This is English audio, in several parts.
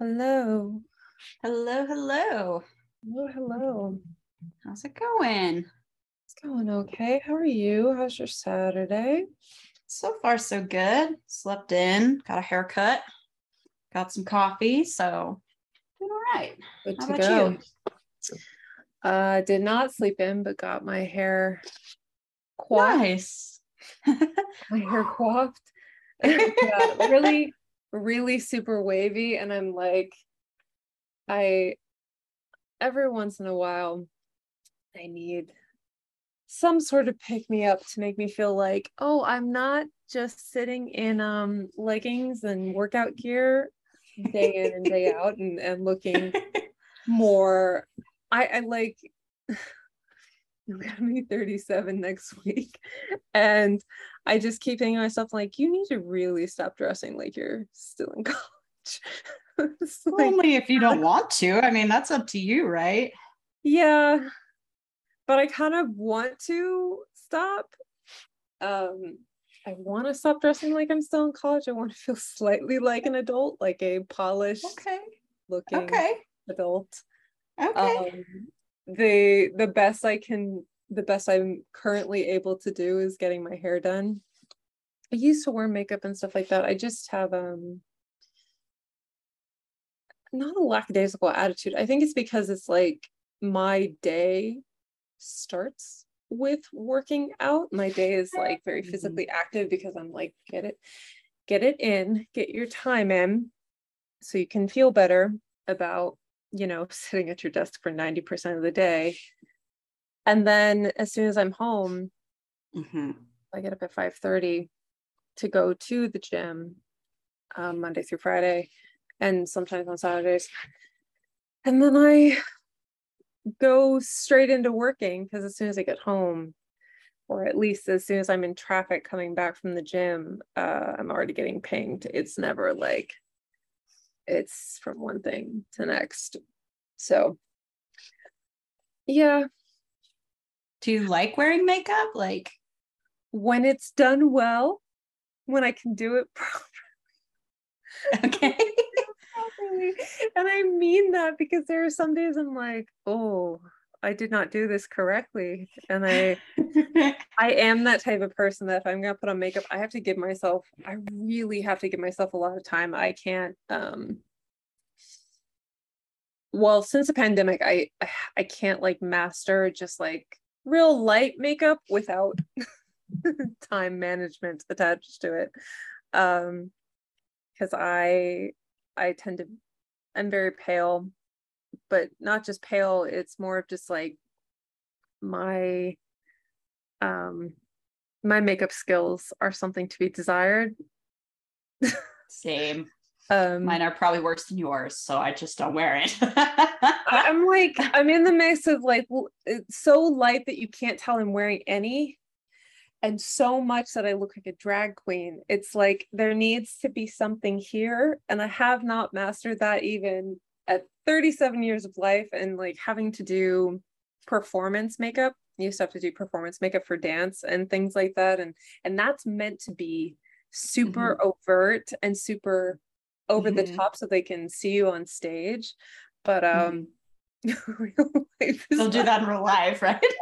Hello. Hello, hello. Hello, hello. How's it going? It's going okay. How are you? How's your Saturday? So far, so good. Slept in, got a haircut, got some coffee. So, doing all right. Good How to about go. you? Uh, did not sleep in, but got my hair coiffed. Nice. My hair coiffed. yeah, really, really super wavy. And I'm like, I every once in a while, I need some sort of pick me up to make me feel like, oh, I'm not just sitting in um leggings and workout gear day in and day out and, and looking more I, I like I'm gonna be 37 next week. And I just keep thinking to myself, like, you need to really stop dressing like you're still in college. Like, Only if you don't want to. I mean, that's up to you, right? yeah. But I kind of want to stop. Um, I want to stop dressing like I'm still in college. I want to feel slightly like an adult, like a polished Okay. looking Okay. adult. Okay. um the the best i can the best i'm currently able to do is getting my hair done. I used to wear makeup and stuff like that. I just have um not a lackadaisical attitude. I think it's because it's like my day starts with working out. My day is like very Mhm. physically active because i'm like get it get it in get your time in so you can feel better about you know sitting at your desk for 90% of the day. And then as soon as i'm home Mhm. i get up at 5.30 to go to the gym um, monday through friday and sometimes on saturdays. And then i go straight into working because as soon as i get home or at least as soon as i'm in traffic coming back from the gym uh, i'm already getting pinged. It's never like it's from one thing to next so yeah Do you like wearing makeup? Like, when it's done well when i can do it properly. okay. and i mean that because there are some days i'm like oh i did not do this correctly and i i am that type of person that if i'm going to put on makeup i have to give myself i really have to give myself a lot of time i can't um well since the pandemic i i, can't like master just like real light makeup without time management attached to it um because i i tend to i'm very pale but not just pale it's more of just like my um my makeup skills are something to be desired Same. Um Mine are probably worse than yours, so I just don't wear it. I'm like, I'm in the mix of like, it's so light that you can't tell I'm wearing any, and so much that I look like a drag queen. It's like there needs to be something here, and I have not mastered that even at 37 years of life and like having to do performance makeup. I used to have to do performance makeup for dance and things like that, and and that's meant to be super overt and super over the Mhm. top so they can see you on stage. But um real life is They'll do that in real life, right?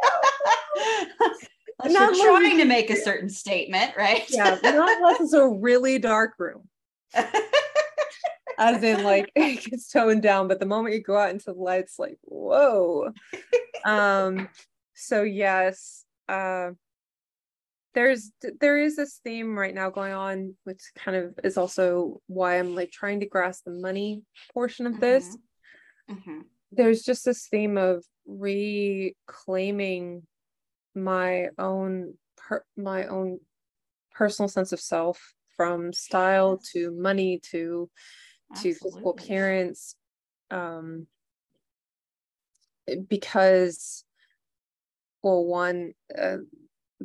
Not you're trying to make a certain statement, right? Yeah, not unless it's a really dark room. As in like it gets toned down, but the moment you go out into the lights, like, whoa. um, so yes, uh there's there is this theme right now going on, which kind of is also why I'm like trying to grasp the money portion of this. Mhm. there's just this theme of reclaiming my own per- my own personal sense of self from style to money to to physical appearance um because well one uh,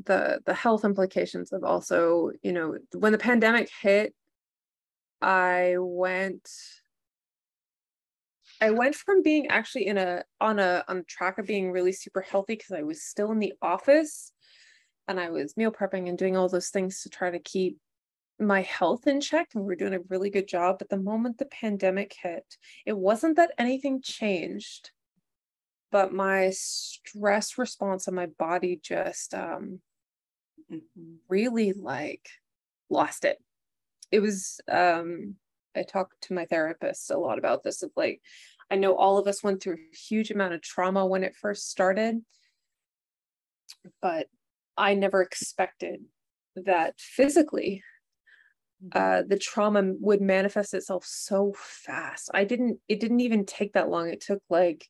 the the health implications of also you know when the pandemic hit i went I went from being actually in a on a on track of being really super healthy because I was still in the office and I was meal prepping and doing all those things to try to keep my health in check and we were doing a really good job. But the moment the pandemic hit, it wasn't that anything changed, but my stress response on my body just um, mm-hmm. really like lost it. It was, um, I talked to my therapist a lot about this of like, I know all of us went through a huge amount of trauma when it first started, but I never expected that physically mm-hmm. uh, the trauma would manifest itself so fast. I didn't, it didn't even take that long. It took like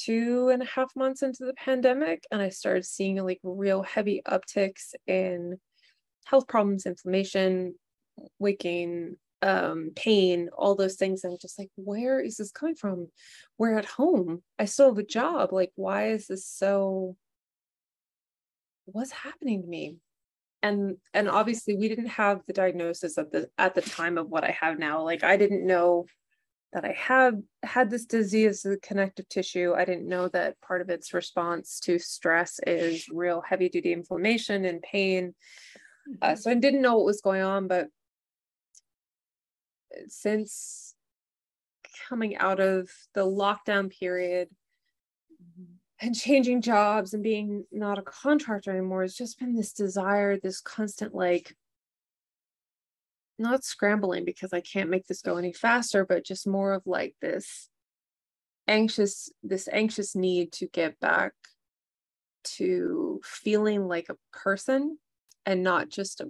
two and a half months into the pandemic, and I started seeing like real heavy upticks in health problems, inflammation, weight gain, um, pain, all those things. I'm just like, where is this coming from? We're at home. I still have a job. Like, why is this so? What's happening to me? And and obviously we didn't have the diagnosis at the at the time of what I have now. Like I didn't know that I have had this disease of connective tissue. I didn't know that part of its response to stress is real heavy duty inflammation and pain. Uh, mm-hmm. so I didn't know what was going on, but since coming out of the lockdown period mm-hmm. and changing jobs and being not a contractor anymore, it's just been this desire, this constant like not scrambling because I can't make this go any faster, but just more of like this anxious, this anxious need to get back to feeling like a person and not just a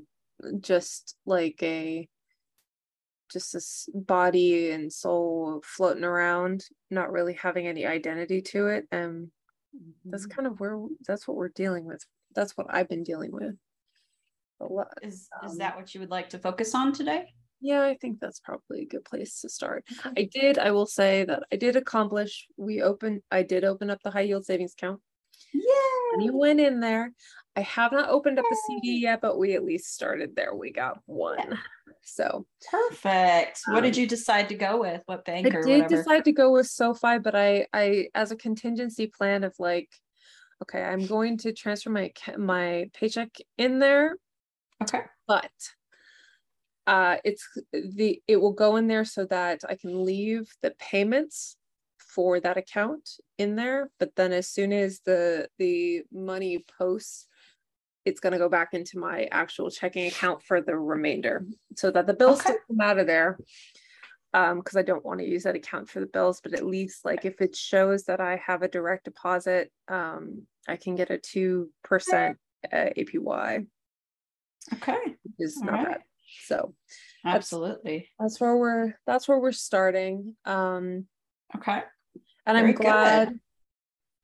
just like a just this body and soul floating around, not really having any identity to it. And mm-hmm. that's kind of where that's what we're dealing with. That's what I've been dealing with. A lot. Is um, is that what you would like to focus on today? Yeah, I think that's probably a good place to start. Okay. I did, I will say that I did accomplish, we opened, I did open up the high yield savings account. Yeah. And you went in there. I have not opened up a CD yet, but we at least started there. We got one. So perfect. What um, did you decide to go with? What bank? I did whatever? decide to go with SoFi, but I, I, as a contingency plan of like, okay, I'm going to transfer my my paycheck in there. Okay. But uh, it's the it will go in there so that I can leave the payments for that account in there. But then as soon as the the money posts it's going to go back into my actual checking account for the remainder so that the bills okay. come out of there um because i don't want to use that account for the bills but at least like if it shows that i have a direct deposit um i can get a 2% uh, apy okay is not right. bad so absolutely that's, that's, where we're that's where we're starting um okay and Very i'm glad good.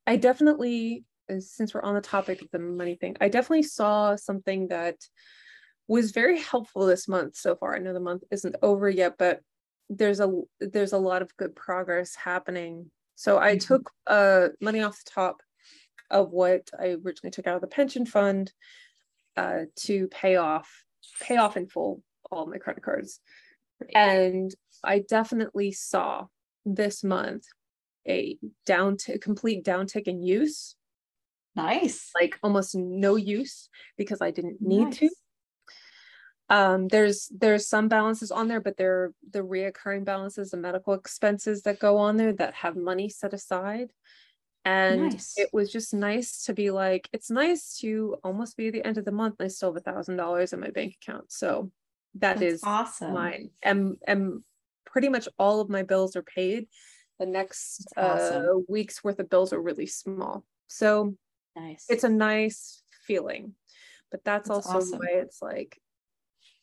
i definitely since we're on the topic of the money thing, I definitely saw something that was very helpful this month so far. I know the month isn't over yet, but there's a there's a lot of good progress happening. So I mm-hmm. took uh money off the top of what I originally took out of the pension fund uh to pay off pay off in full all my credit cards. And I definitely saw this month a down to complete downtick in use Nice. Like almost no use because I didn't need nice. to. Um, there's there's some balances on there, but they're the reoccurring balances, the medical expenses that go on there that have money set aside. And nice. it was just nice to be like, it's nice to almost be the end of the month. I still have a thousand dollars in my bank account. So that That's is awesome. Mine. And and pretty much all of my bills are paid. The next awesome. uh, week's worth of bills are really small. So Nice. It's a nice feeling. But that's, that's also awesome. why it's like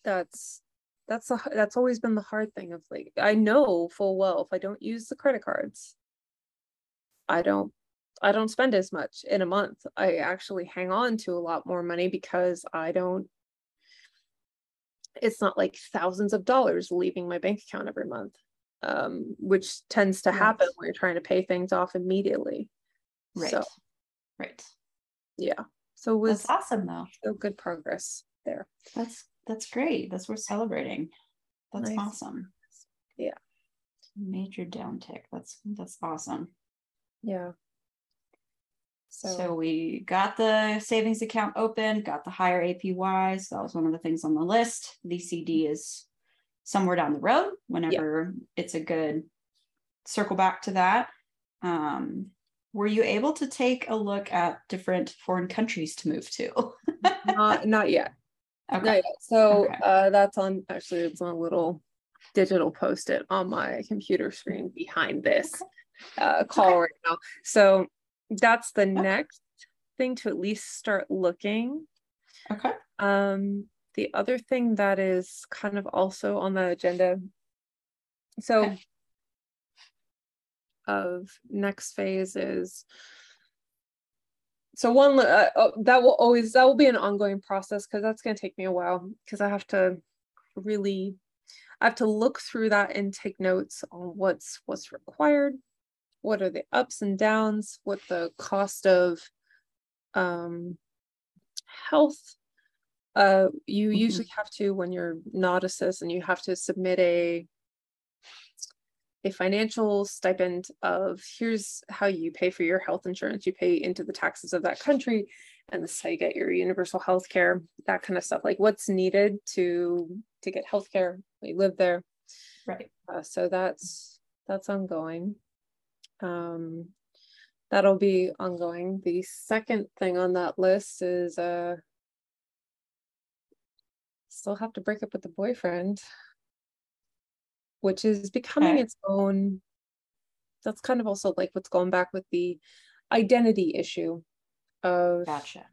that's that's a, that's always been the hard thing of like I know full well if I don't use the credit cards, I don't I don't spend as much in a month. I actually hang on to a lot more money because I don't it's not like thousands of dollars leaving my bank account every month. Um, which tends to happen when you're trying to pay things off immediately. Right. So, right. Yeah. So it was that's awesome though. So good progress there. That's that's great. That's worth celebrating. That's nice. awesome. Yeah. Major downtick. That's that's awesome. Yeah So, so we got the savings account open, got the higher APY. So that was one of the things on the list. The CD is somewhere down the road whenever yeah. it's a good circle back to that. Um, were you able to take a look at different foreign countries to move to? not, not yet. Okay. Not yet. So okay. uh, that's on actually it's on a little digital post-it on my computer screen behind this uh, call okay. right now. So that's the next thing to at least start looking. Okay. Um, the other thing that is kind of also on the agenda. So okay. of next phase is so one uh, oh, that will always that will be an ongoing process because that's going to take me a while because I have to really I have to look through that and take notes on what's what's required, what are the ups and downs, what the cost of um, health. Uh, you mm-hmm. usually have to when you're not a citizen, you have to submit a a financial stipend of here's how you pay for your health insurance. You pay into the taxes of that country, and this is how you get your universal health care, that kind of stuff. Like what's needed to to get health care. We live there. Right. Uh, so that's that's ongoing. Um that'll be ongoing. The second thing on that list is uh still have to break up with the boyfriend which is becoming okay. its own that's kind of also like what's going back with the identity issue of gotcha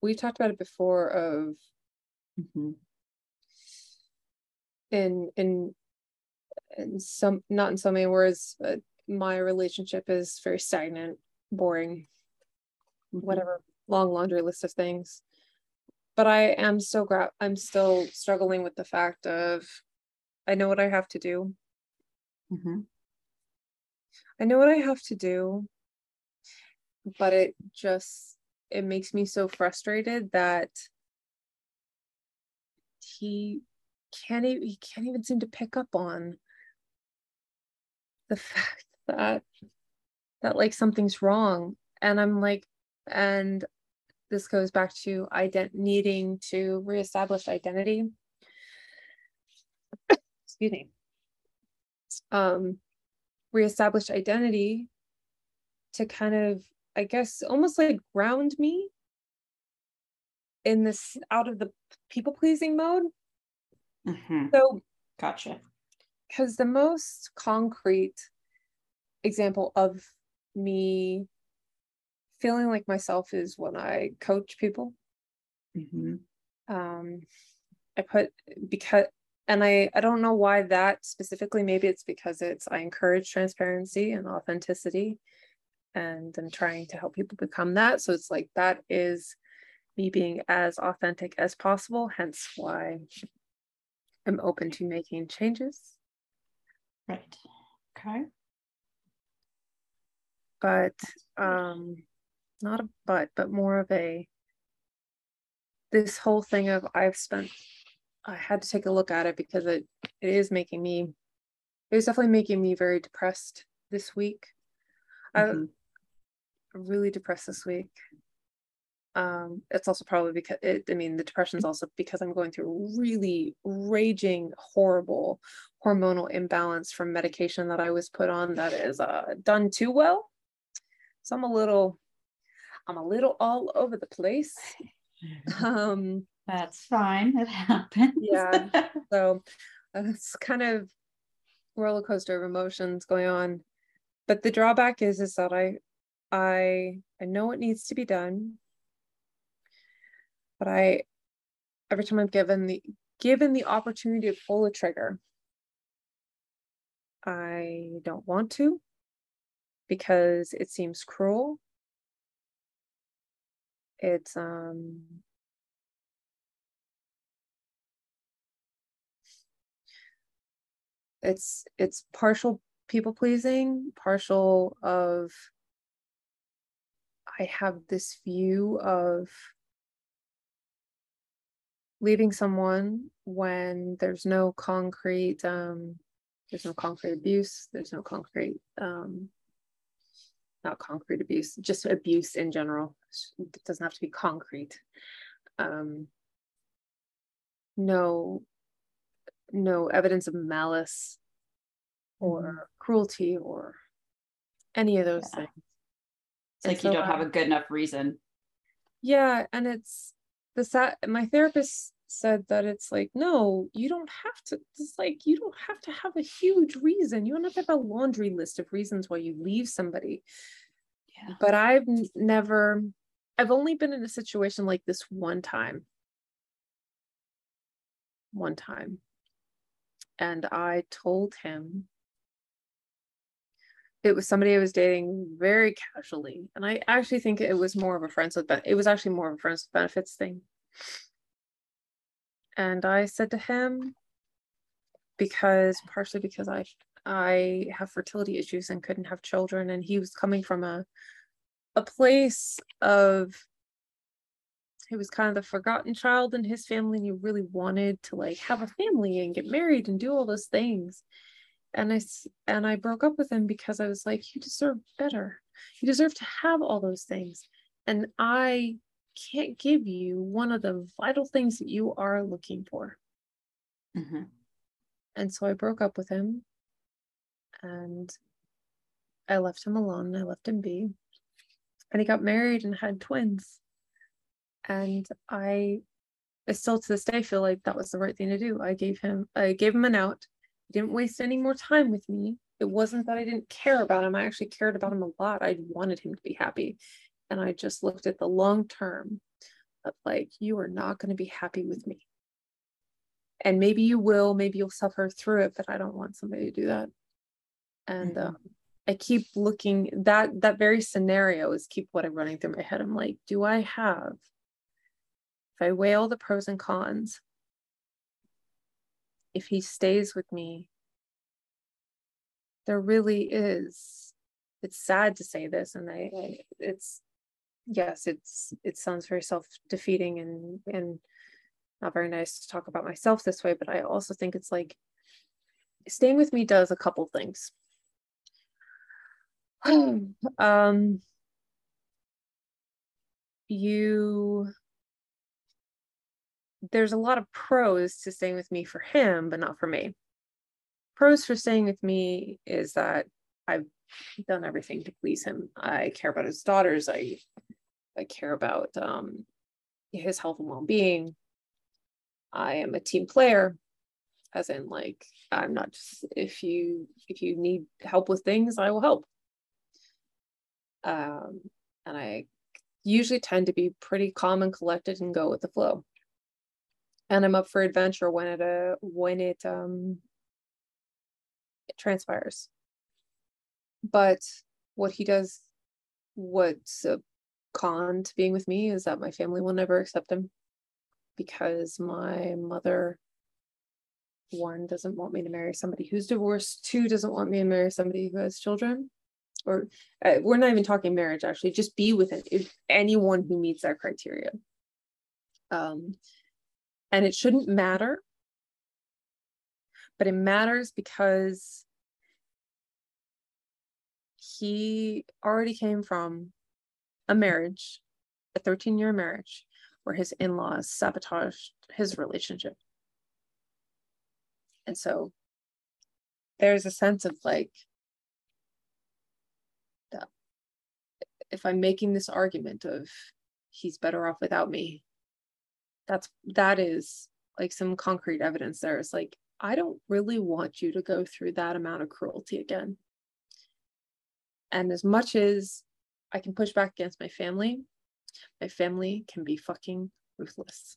we talked about it before of mm-hmm. in in in some not in so many words but my relationship is very stagnant boring mm-hmm. whatever long laundry list of things but i am still gra- i'm still struggling with the fact of I know what I have to do. Mm-hmm. I know what I have to do, but it just it makes me so frustrated that he can't even he can't even seem to pick up on the fact that that like something's wrong and i'm like and this goes back to ident- needing to reestablish identity excuse me, um, reestablish identity to kind of, I guess, almost like ground me in this out of the people pleasing mode. Mm-hmm. So, gotcha. Because the most concrete example of me feeling like myself is when I coach people. Mm-hmm. Um, I put because and I, I don't know why that specifically maybe it's because it's i encourage transparency and authenticity and i'm trying to help people become that so it's like that is me being as authentic as possible hence why i'm open to making changes right okay but um not a but but more of a this whole thing of i've spent I had to take a look at it because it it is making me it was definitely making me very depressed this week. Mm-hmm. I'm really depressed this week. Um, it's also probably because it, I mean, the depression is also because I'm going through really raging, horrible hormonal imbalance from medication that I was put on that is uh, done too well. So I'm a little, I'm a little all over the place. Um, that's fine. It happens. yeah. So uh, it's kind of roller coaster of emotions going on. But the drawback is is that I I I know what needs to be done. But I every time I'm given the given the opportunity to pull a trigger, I don't want to because it seems cruel. It's um it's it's partial people pleasing partial of i have this view of leaving someone when there's no concrete um there's no concrete abuse there's no concrete um not concrete abuse, just abuse in general. It doesn't have to be concrete. Um, no, no evidence of malice or mm-hmm. cruelty or any of those yeah. things. It's like so you don't have a good enough reason. Yeah, and it's the. My therapist said that it's like no you don't have to it's like you don't have to have a huge reason you don't have to have a laundry list of reasons why you leave somebody yeah. but i've never i've only been in a situation like this one time one time and i told him it was somebody I was dating very casually. And I actually think it was more of a friends with it was actually more of a friends with benefits thing. And I said to him, because partially because I I have fertility issues and couldn't have children, and he was coming from a a place of he was kind of the forgotten child in his family and he really wanted to like have a family and get married and do all those things and i and i broke up with him because i was like you deserve better you deserve to have all those things and i can't give you one of the vital things that you are looking for. Mm-hmm. And so I broke up with him and I left him alone. I left him be. And he got married and had twins. And I, I still to this day feel like that was the right thing to do. I gave him, I gave him an out. He didn't waste any more time with me. It wasn't that I didn't care about him. I actually cared about him a lot. I wanted him to be happy and I just looked at the long term of like, you are not going to be happy with me. And maybe you will, maybe you'll suffer through it, but I don't want somebody to do that. And mm-hmm. um, I keep looking that that very scenario is keep what I'm running through my head. I'm like, do I have, if I weigh all the pros and cons, if he stays with me, there really is. It's sad to say this, and I, I it's yes, it's it sounds very self-defeating and and not very nice to talk about myself this way, but I also think it's like staying with me does a couple things. um you there's a lot of pros to staying with me for him, but not for me. Pros for staying with me is that I've done everything to please him. I care about his daughters. I I care about um, his health and well-being. I am a team player, as in like I'm not just if you if you need help with things, I will help. Um, and I usually tend to be pretty calm and collected and go with the flow. And I'm up for adventure when it uh, when it um it transpires. But what he does, what's a con to being with me is that my family will never accept him because my mother one doesn't want me to marry somebody who's divorced two doesn't want me to marry somebody who has children or uh, we're not even talking marriage actually just be with it anyone who meets that criteria um and it shouldn't matter but it matters because he already came from a marriage, a 13 year marriage, where his in laws sabotaged his relationship. And so there's a sense of like, if I'm making this argument of he's better off without me, that's that is like some concrete evidence there. It's like, I don't really want you to go through that amount of cruelty again. And as much as I can push back against my family. My family can be fucking ruthless.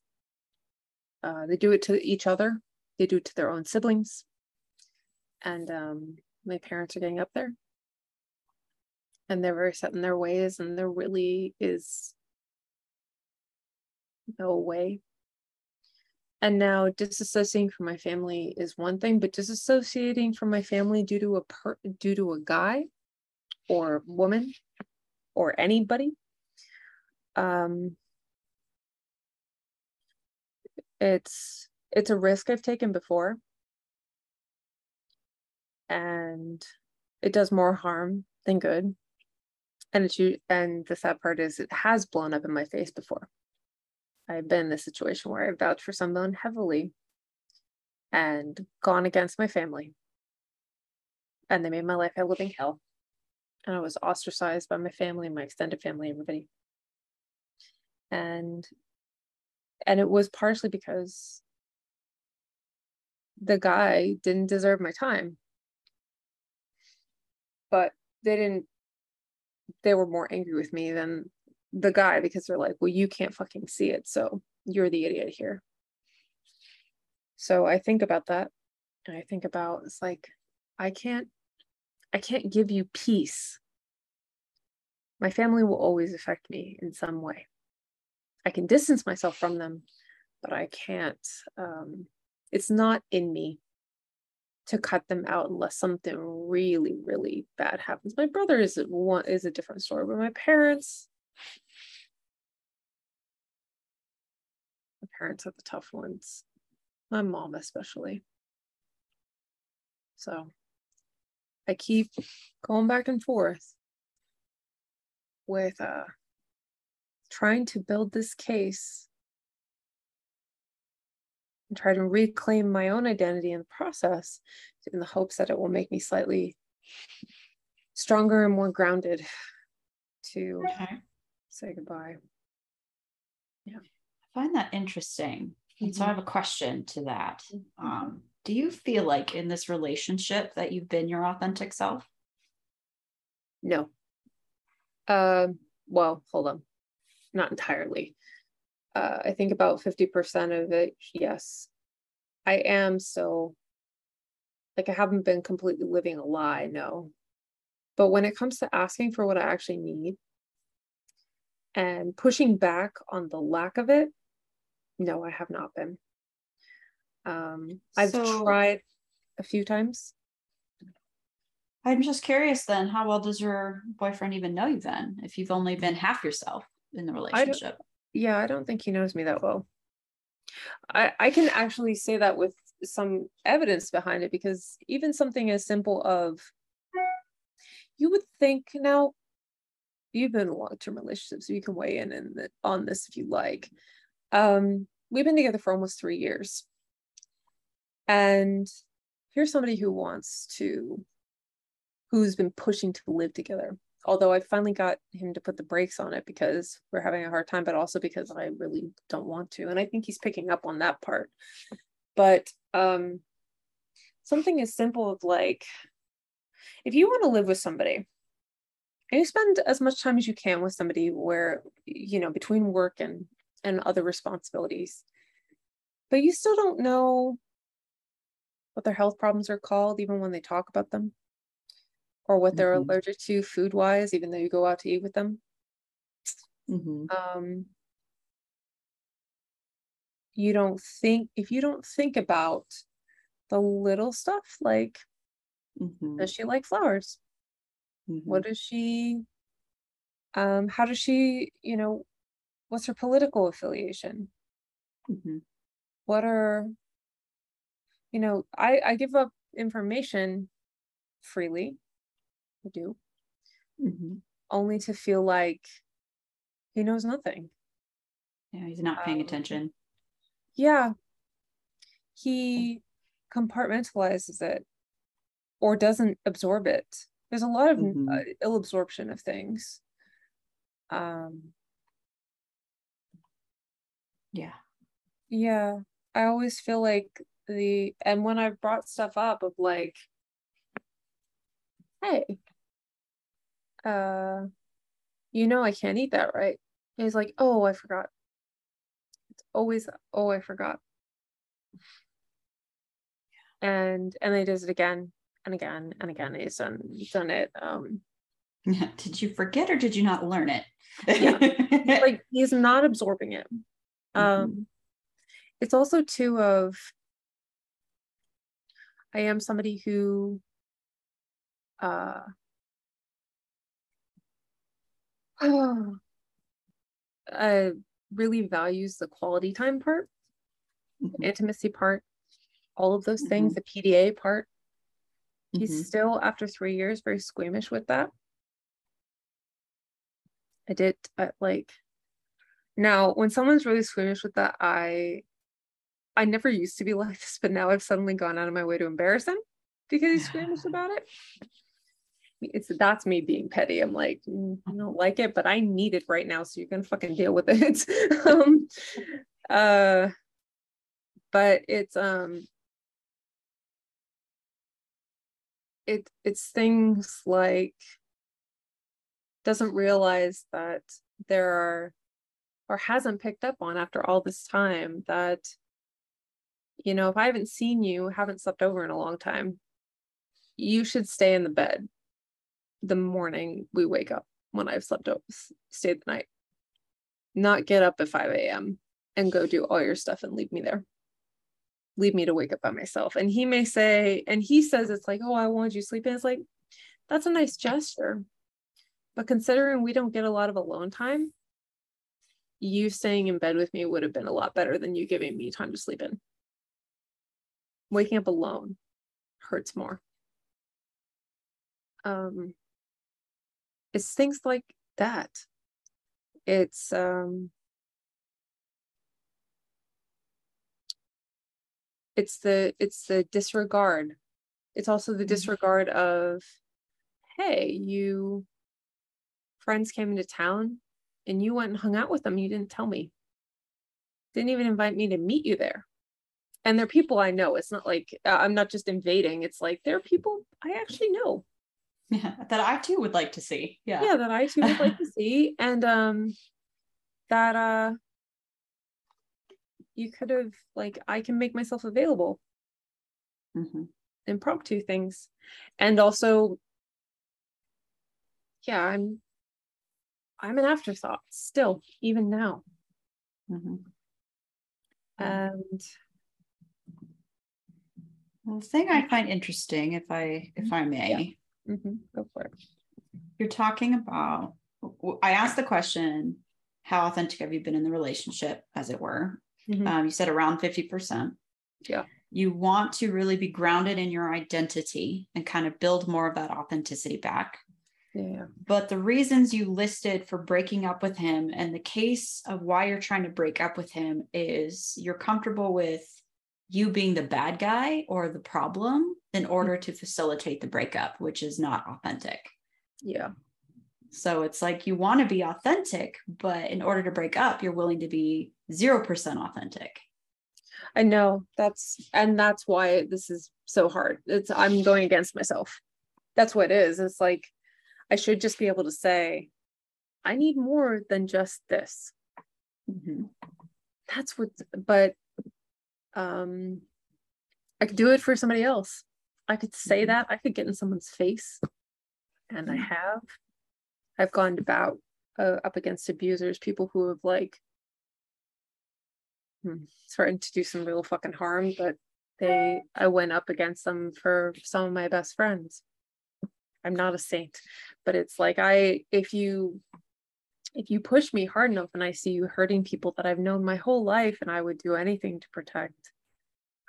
Uh, they do it to each other. They do it to their own siblings. And um, my parents are getting up there. And they're very set in their ways, and there really is no way. And now disassociating from my family is one thing, but disassociating from my family due to a per- due to a guy or woman or anybody. Um, it's it's a risk I've taken before, and it does more harm than good. and it's u- and the sad part is it has blown up in my face before. I've been in this situation where I vouched for someone heavily and gone against my family. And they made my life a living hell. And I was ostracized by my family, my extended family, everybody. And and it was partially because the guy didn't deserve my time. But they didn't they were more angry with me than the guy because they're like, well, you can't fucking see it. So you're the idiot here. So I think about that. And I think about it's like, I can't, I can't give you peace. My family will always affect me in some way. I can distance myself from them, but I can't, um, it's not in me to cut them out unless something really really bad happens my brother is one is a different story but my parents my parents are the tough ones my mom especially so i keep going back and forth with uh trying to build this case and try to reclaim my own identity in the process in the hopes that it will make me slightly stronger and more grounded to okay. Say goodbye. Yeah. I find that interesting. Mm-hmm. So I mm-hmm. have a question to that. Mm-hmm. Um, do you feel like in this relationship that you've been your authentic self? No. Um, well, hold on. Not entirely uh, I think about 50% of it, yes. I am so, like, I haven't been completely living a lie, no. But when it comes to asking for what I actually need and pushing back on the lack of it, no, I have not been. Um, I've so, tried a few times. I'm just curious then, how well does your boyfriend even know you then, if you've only been half yourself in the relationship? yeah, I don't think he knows me that well. I, I can actually say that with some evidence behind it because even something as simple of you would think now you've been in long-term relationships so you can weigh in, in the, on this if you like um we've been together for almost three years and here's somebody who wants to who's been pushing to live together although I finally got him to put the brakes on it because we're having a hard time, but also because I really don't want to. And I think he's picking up on that part. But um, something as simple as like, if you want to live with somebody, and you spend as much time as you can with somebody where, you know, between work and and other responsibilities, but you still don't know what their health problems are called, even when they talk about them or what they're mm-hmm. allergic to food wise, even though you go out to eat with them. Mm-hmm. Um, you don't think, if you don't think about the little stuff like, mm-hmm. does she like flowers? Mm-hmm. What does she, um, how does she, you know, what's her political affiliation? Mm-hmm. What are, you know, I, I give up information freely I do. Mm-hmm. Only to feel like he knows nothing. Yeah, he's not paying um, attention. Yeah. He compartmentalizes it or doesn't absorb it. There's a lot of mm-hmm. uh, ill absorption of things. Um, yeah. Yeah. I always feel like the, and when I've brought stuff up of like, hey, uh, you know, I can't eat that, right? And he's like, oh, I forgot. It's always, oh, I forgot. And and they does it again and again and again. He's done done it. Um, did you forget or did you not learn it? yeah, like he's not absorbing it. Um, mm-hmm. it's also too of I am somebody who uh uh, really values the quality time part, mm-hmm. intimacy part, all of those mm-hmm. things, the PDA part. He's mm-hmm. still, after three years, very squeamish with that. I did I, like now when someone's really squeamish with that, I I never used to be like this, but now I've suddenly gone out of my way to embarrass him because he's squeamish about it. It's that's me being petty. I'm like, mm, I don't like it, but I need it right now, so you're gonna fucking deal with it. um, uh, but it's um, it it's things like doesn't realize that there are or hasn't picked up on after all this time that you know if i haven't seen you haven't slept over in a long time you should stay in the bed the morning we wake up when i've slept over stayed the night. Not get up at 5 a.m and go do all your stuff and leave me there leave me to wake up by myself and he may say and he says it's like oh i want you sleeping it's like that's a nice gesture but considering we don't get a lot of alone time, you staying in bed with me would have been a lot better than you giving me time to sleep in. Waking up alone hurts more. Um, it's things like that. It's um, it's the it's the disregard. It's also the mm-hmm. disregard of, hey, you friends came into town and you went and hung out with them. You didn't tell me. Didn't even invite me to meet you there. And they're people I know. It's not like uh, I'm not just invading. It's like they're people I actually know. Yeah, that I too would like to see. Yeah. Yeah, that I too would like to see. And um that uh you could have like I can make myself available. Mm-hmm. Impromptu things. And also yeah, I'm I'm an afterthought still, even now. Mm-hmm. And well, the thing I find interesting, if I if I may, yeah. mm-hmm. go for it. You're talking about. I asked the question, "How authentic have you been in the relationship?" As it were. Mm-hmm. Um, you said around fifty percent. Yeah. You want to really be grounded in your identity and kind of build more of that authenticity back. Yeah. But the reasons you listed for breaking up with him and the case of why you're trying to break up with him is you're comfortable with you being the bad guy or the problem in order to facilitate the breakup, which is not authentic. Yeah. So it's like you want to be authentic, but in order to break up, you're willing to be 0% authentic. I know that's, and that's why this is so hard. It's, I'm going against myself. That's what it is. It's like, I should just be able to say, I need more than just this. Mm-hmm. That's what, but um, I could do it for somebody else. I could say mm-hmm. that. I could get in someone's face, and I have. I've gone about uh, up against abusers, people who have like hmm, threatened to do some real fucking harm, but they I went up against them for some of my best friends. I'm not a saint, but it's like I if you if you push me hard enough and I see you hurting people that I've known my whole life and I would do anything to protect,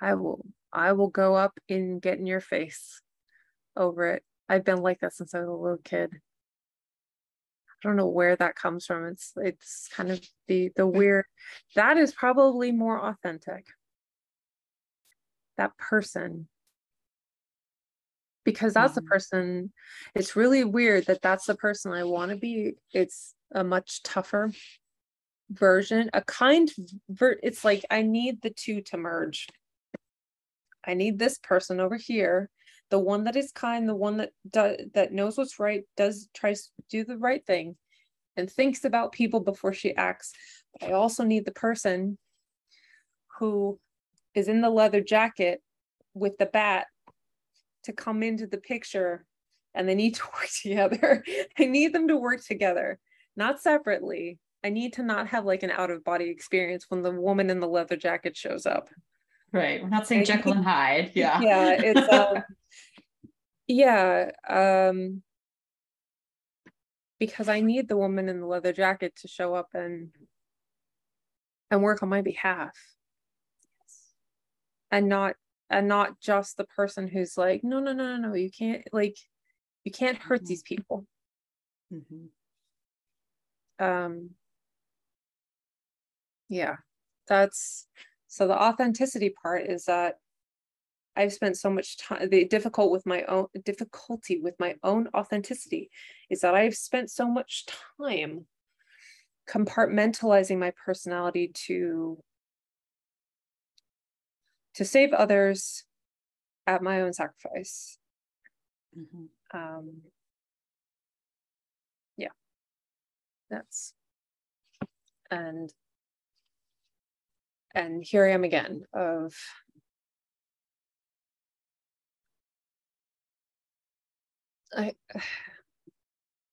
I will I will go up and get in your face over it. I've been like that since I was a little kid. I don't know where that comes from. It's it's kind of the the weird that is probably more authentic. That person because that's mm-hmm. the person it's really weird that that's the person i want to be it's a much tougher version a kind ver- it's like i need the two to merge i need this person over here the one that is kind the one that does that knows what's right does tries to do the right thing and thinks about people before she acts but i also need the person who is in the leather jacket with the bat to come into the picture and they need to work together. I need them to work together, not separately. I need to not have like an out of body experience when the woman in the leather jacket shows up. Right. We're not saying Jekyll and Hyde. Yeah. Yeah. It's, um, yeah. Um, because I need the woman in the leather jacket to show up and and work on my behalf. And not and not just the person who's like no no no no no you can't like you can't hurt mm-hmm. these people mm-hmm. um yeah that's so the authenticity part is that I've spent so much time the difficult with my own difficulty with my own authenticity is that I've spent so much time compartmentalizing my personality to to save others at my own sacrifice mm-hmm. um yeah that's and and here i am again of I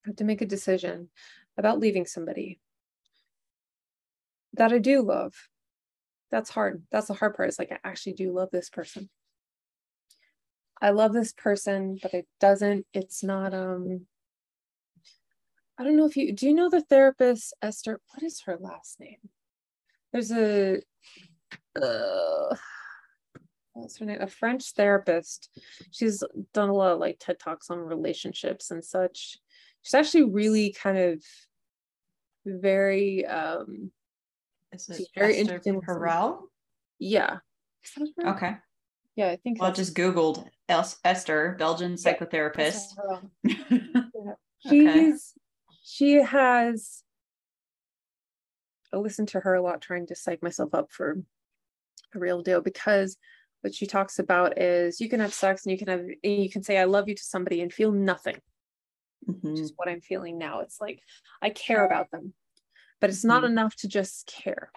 have to make a decision about leaving somebody that I do love. That's hard. That's the hard part. It's like I actually do love this person. I love this person, but it doesn't, it's not um I don't know if you do you know the therapist Esther, what is her last name? There's a uh what's her name? A French therapist. She's done a lot of like TED Talks on relationships and such. She's actually really kind of very um is it very Esther interesting Perel? Yeah. Okay. Yeah, I think well, I just Googled El- Esther, Belgian psychotherapist. Yeah. She's okay. she has I listen to her a lot trying to psych myself up for a real deal because what she talks about is you can have sex and you can have and you can say I love you to somebody and feel nothing. Mm-hmm. Which is what I'm feeling now. It's like I care about them, but it's not mm-hmm. enough to just care.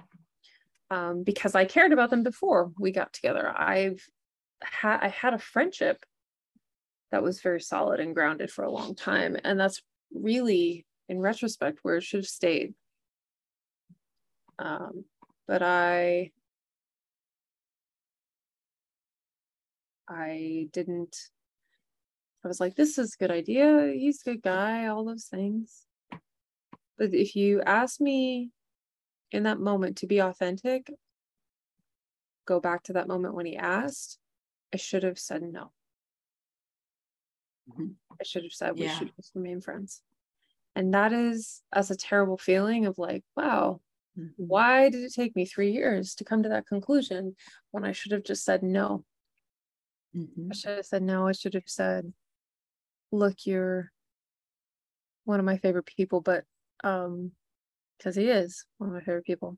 Um, because I cared about them before we got together. I've had I had a friendship that was very solid and grounded for a long time, and that's really, in retrospect, where it should have stayed. Um, but I I didn't, I was like, this is a good idea. He's a good guy, all those things. But if you ask me in that moment to be authentic, go back to that moment when he asked, I should have said no. Mm-hmm. I should have said we yeah. should just remain friends. And that is as a terrible feeling of like, wow, mm-hmm. why did it take me three years to come to that conclusion when I should have just said no? Mm-hmm. I should have said no. I should have said, look, you're one of my favorite people, but um, because he is one of my favorite people.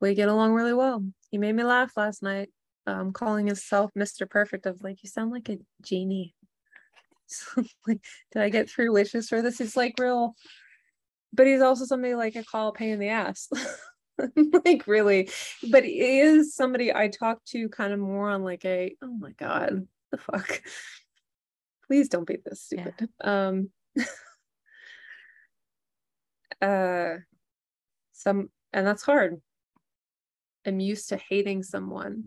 We get along really well. He made me laugh last night, um, calling himself Mr. Perfect. Of like, you sound like a genie. like, did I get three wishes for this? It's like real, but he's also somebody like a call pain in the ass. like really but he is somebody i talk to kind of more on like a oh my god the fuck please don't be this stupid yeah. um uh some and that's hard i'm used to hating someone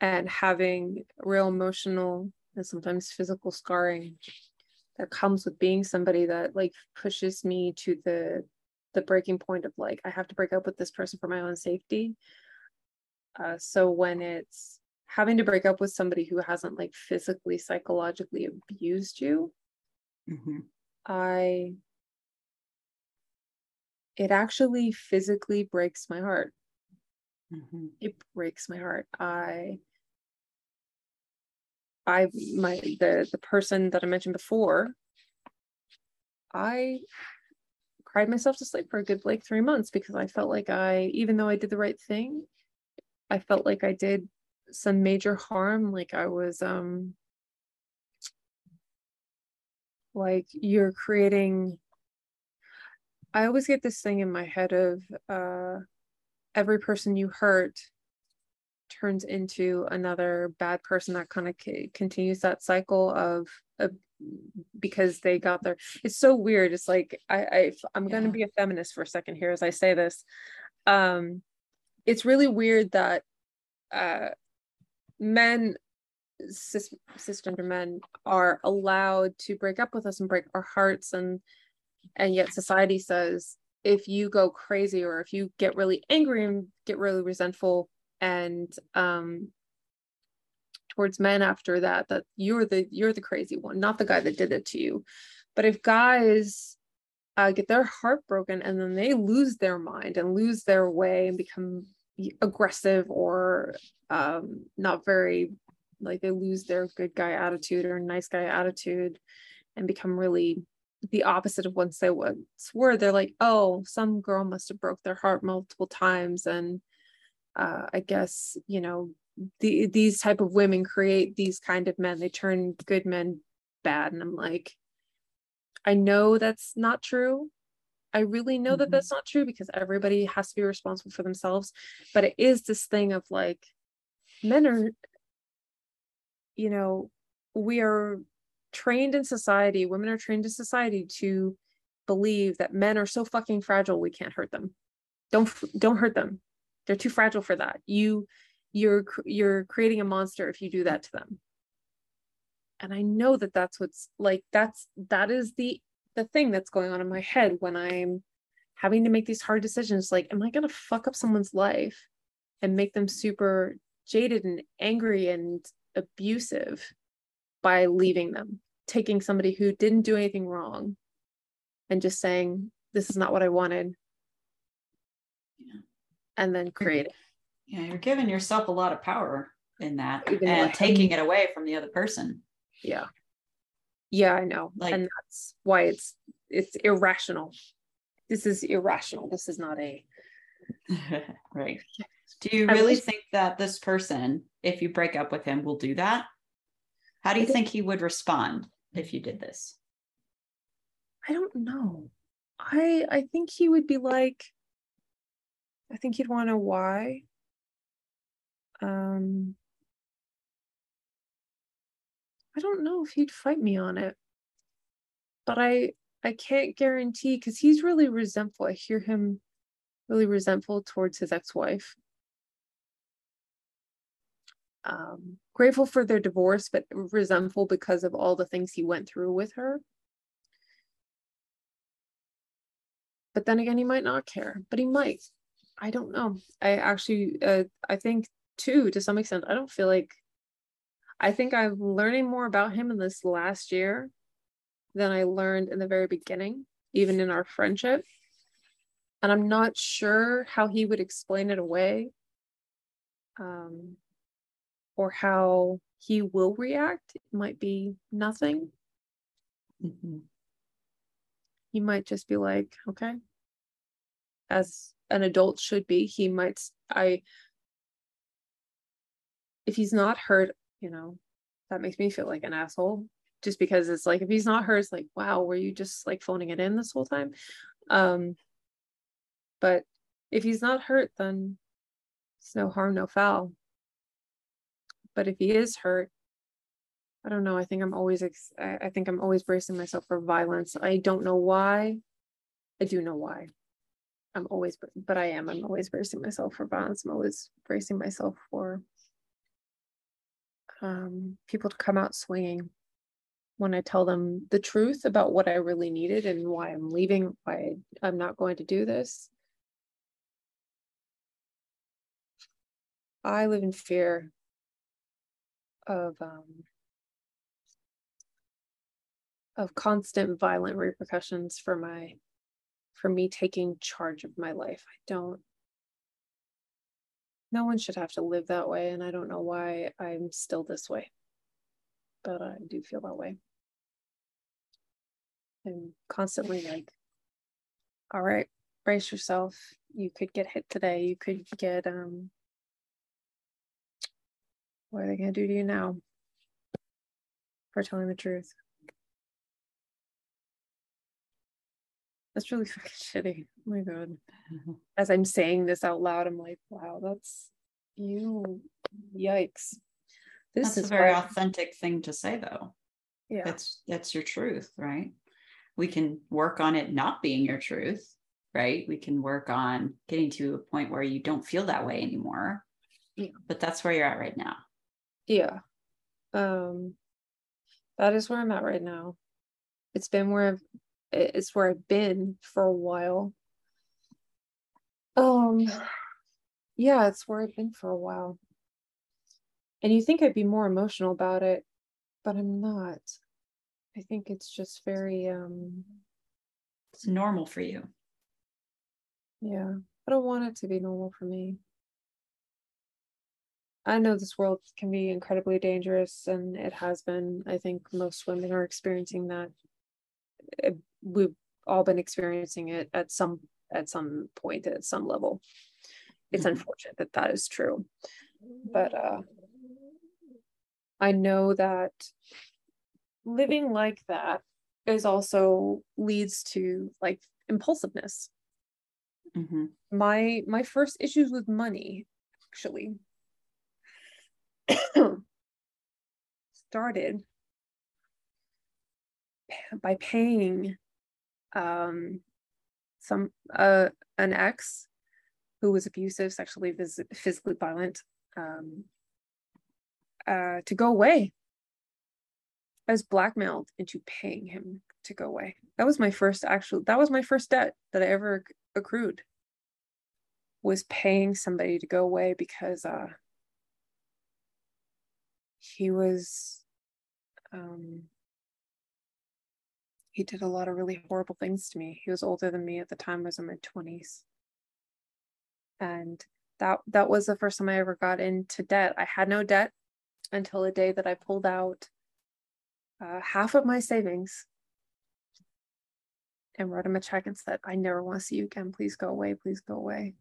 and having real emotional and sometimes physical scarring that comes with being somebody that like pushes me to the the breaking point of like I have to break up with this person for my own safety. Uh, so when it's having to break up with somebody who hasn't like physically psychologically abused you, mm-hmm. I it actually physically breaks my heart. Mm-hmm. It breaks my heart. I I my the the person that I mentioned before, I cried myself to sleep for a good like three months because I felt like I, even though I did the right thing, I felt like I did some major harm. Like I was, um, like you're creating. I always get this thing in my head of uh, every person you hurt turns into another bad person that kind of c- continues that cycle of, because they got their it's so weird it's like i, I i'm going to be a feminist for a second here as i say this um it's really weird that uh men cis, cisgender men are allowed to break up with us and break our hearts and and yet society says if you go crazy or if you get really angry and get really resentful and um towards men after that that you're the you're the crazy one not the guy that did it to you. But if guys uh, get their heart broken and then they lose their mind and lose their way and become aggressive or um, not very like they lose their good guy attitude or nice guy attitude and become really the opposite of once they once were they're like oh some girl must have broke their heart multiple times and uh, i guess you know the, these type of women create these kind of men they turn good men bad. And i'm like i know that's not true. I really know mm-hmm. that that's not true because everybody has to be responsible for themselves. But it is this thing of like men are you know we are trained in society women are trained in society to believe that men are so fucking fragile we can't hurt them. Don't don't hurt them they're too fragile for that you you're you're creating a monster if you do that to them and i know that that's what's like that's that is the the thing that's going on in my head when i'm having to make these hard decisions like am i going to fuck up someone's life and make them super jaded and angry and abusive by leaving them, taking somebody who didn't do anything wrong and just saying, This is not what I wanted. Yeah. And then create it. Yeah, you're giving yourself a lot of power in that Even and taking it away from the other person. Yeah. Yeah, I know. Like, and that's why it's it's irrational. This is irrational. This is not a right. Do you really wish- think that this person, if you break up with him, will do that? How do you think he would respond if you did this? I don't know. I I think he would be like I think he'd want know why. Um I don't know if he'd fight me on it. But I I can't guarantee because he's really resentful. I hear him really resentful towards his ex-wife um, grateful for their divorce, but resentful because of all the things he went through with her. But then again, he might not care, but he might. I don't know. I actually, uh, I think too, to some extent, I don't feel like, I think I'm learning more about him in this last year than I learned in the very beginning, even in our friendship. And I'm not sure how he would explain it away. Um, or how he will react. It might be nothing. Mm-hmm. He might just be like, okay, as an adult should be. He might, I, if he's not hurt, you know, that makes me feel like an asshole just because it's like if he's not hurt it's like wow were you just like phoning it in this whole time? Um but if he's not hurt then it's no harm no foul. But if he is hurt i don't know i think i'm always ex- i think i'm always bracing myself for violence. I don't know why i do know why i'm always but i am i'm always bracing myself for violence i'm always bracing myself for um, people to come out swinging when i tell them the truth about what i really needed and why i'm leaving why i'm not going to do this. I live in fear of um, of constant violent repercussions for my for me taking charge of my life. I don't no one should have to live that way and I don't know why I'm still this way. But I do feel that way. I'm constantly like all right, brace yourself. You could get hit today. You could get um what are they going to do to you now for telling the truth? That's really fucking shitty. Oh my god. As I'm saying this out loud, I'm like, wow, that's you. Yikes. This that's is a very why... authentic thing to say, though. Yeah. That's that's your truth, right? We can work on it not being your truth, right? We can work on getting to a point where you don't feel that way anymore. Yeah. But that's where you're at right now yeah um that is where i'm at right now it's been where i've it's where i've been for a while um yeah it's where i've been for a while and you think i'd be more emotional about it but i'm not i think it's just very um it's normal for you. Yeah. I don't want it to be normal for me. I know this world can be incredibly dangerous and it has been. I think most women are experiencing that. We've all been experiencing it at some at some point at some level. It's mm-hmm. unfortunate that that is true. But uh I know that living like that is also leads to like impulsiveness. Mm-hmm. My my first issues with money actually started by paying um some uh an ex who was abusive sexually vis- physically violent um uh to go away. I was blackmailed into paying him to go away. That was my first actual that was my first debt that i ever accrued was paying somebody to go away because uh he was um he did a lot of really horrible things to me. He was older than me at the time I was in my 20s and that that was the first time i ever got into debt. I had no debt until the day that i pulled out uh, half of my savings and wrote him a check and said i never want to see you again. Please go away. Please go away.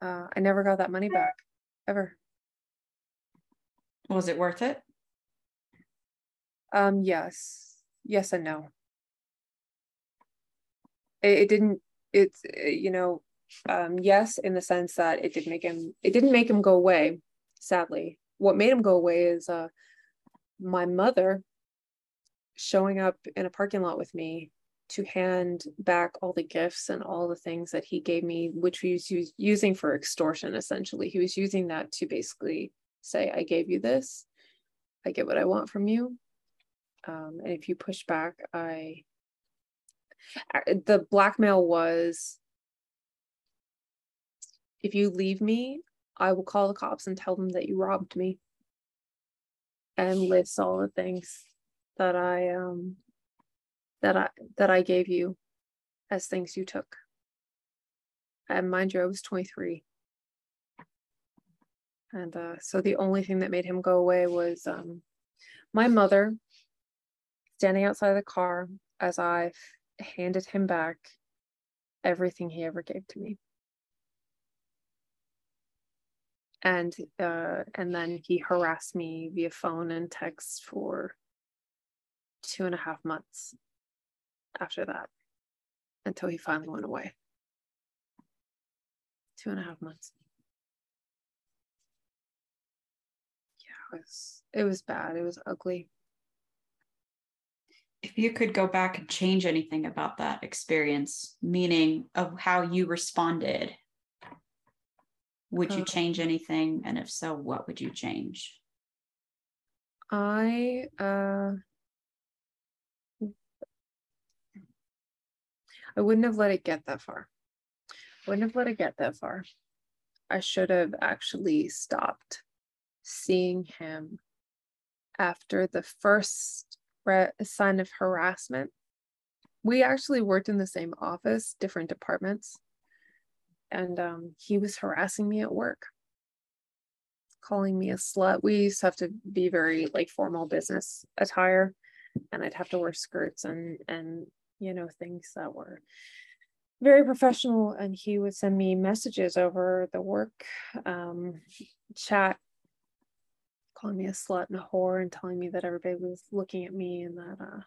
Uh, i never got that money back ever. Was it worth it? Um, yes, yes and no. It, it didn't. It's you know, um, yes, in the sense that it did make him. It didn't make him go away. Sadly, what made him go away is uh, my mother showing up in a parking lot with me to hand back all the gifts and all the things that he gave me, which he was using for extortion. Essentially, he was using that to basically say, I gave you this, I get what I want from you. Um, and if you push back, I, the blackmail was, if you leave me, I will call the cops and tell them that you robbed me and list all the things that I, um, that I, that I gave you as things you took. And mind you, I was 23. And uh, so the only thing that made him go away was um, my mother standing outside the car as I handed him back everything he ever gave to me. And uh, and then he harassed me via phone and text for two and a half months after that until he finally went away. Two and a half months. Yeah, it was it was bad. It was ugly. If you could go back and change anything about that experience, meaning of how you responded, would you change anything? And if so, what would you change? I uh I wouldn't have let it get that far. I wouldn't have let it get that far. I should have actually stopped seeing him after the first re- sign of harassment. We actually worked in the same office, different departments, and um, he was harassing me at work, calling me a slut. We used to have to be very like formal business attire, and I'd have to wear skirts and and you know things that were very professional and he would send me messages over the work um, chat calling me a slut and a whore and telling me that everybody was looking at me and that uh,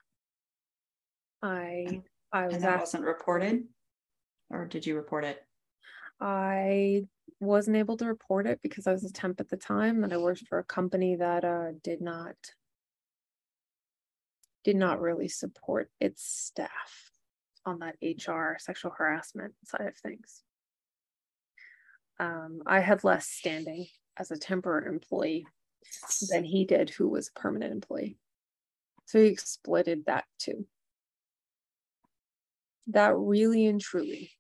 I I was and that wasn't reported, or did you report it? I wasn't able to report it because I was a temp at the time and I worked for a company that uh, did not did not really support its staff on that HR sexual harassment side of things. Um, I had less standing as a temporary employee than he did, who was a permanent employee. So he exploited that too. That really and truly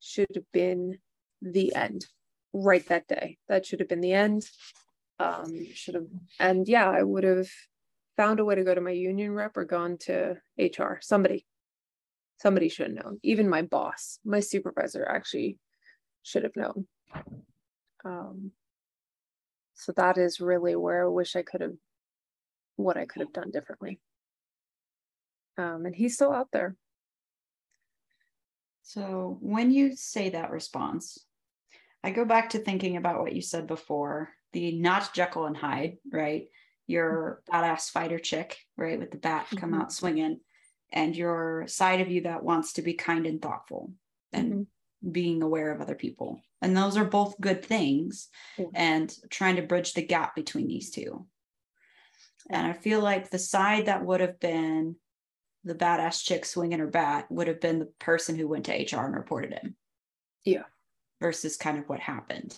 should have been the end right that day. That should have been the end. Um, should have, and yeah, I would have found a way to go to my union rep or gone to HR, somebody, somebody should have known. Even my boss, my supervisor actually should have known. Um, so that is really where I wish I could have, what I could have done differently. Um, and he's still out there. So when you say that response, I go back to thinking about what you said before the not Jekyll and Hyde, right? Your badass fighter chick, right? With the bat come Mhm. out swinging, and your side of you that wants to be kind and thoughtful and Mhm. being aware of other people. And those are both good things, Yeah. and trying to bridge the gap between these two. And I feel like the side that would have been the badass chick swinging her bat would have been the person who went to HR and reported him. Yeah. Versus kind of what happened.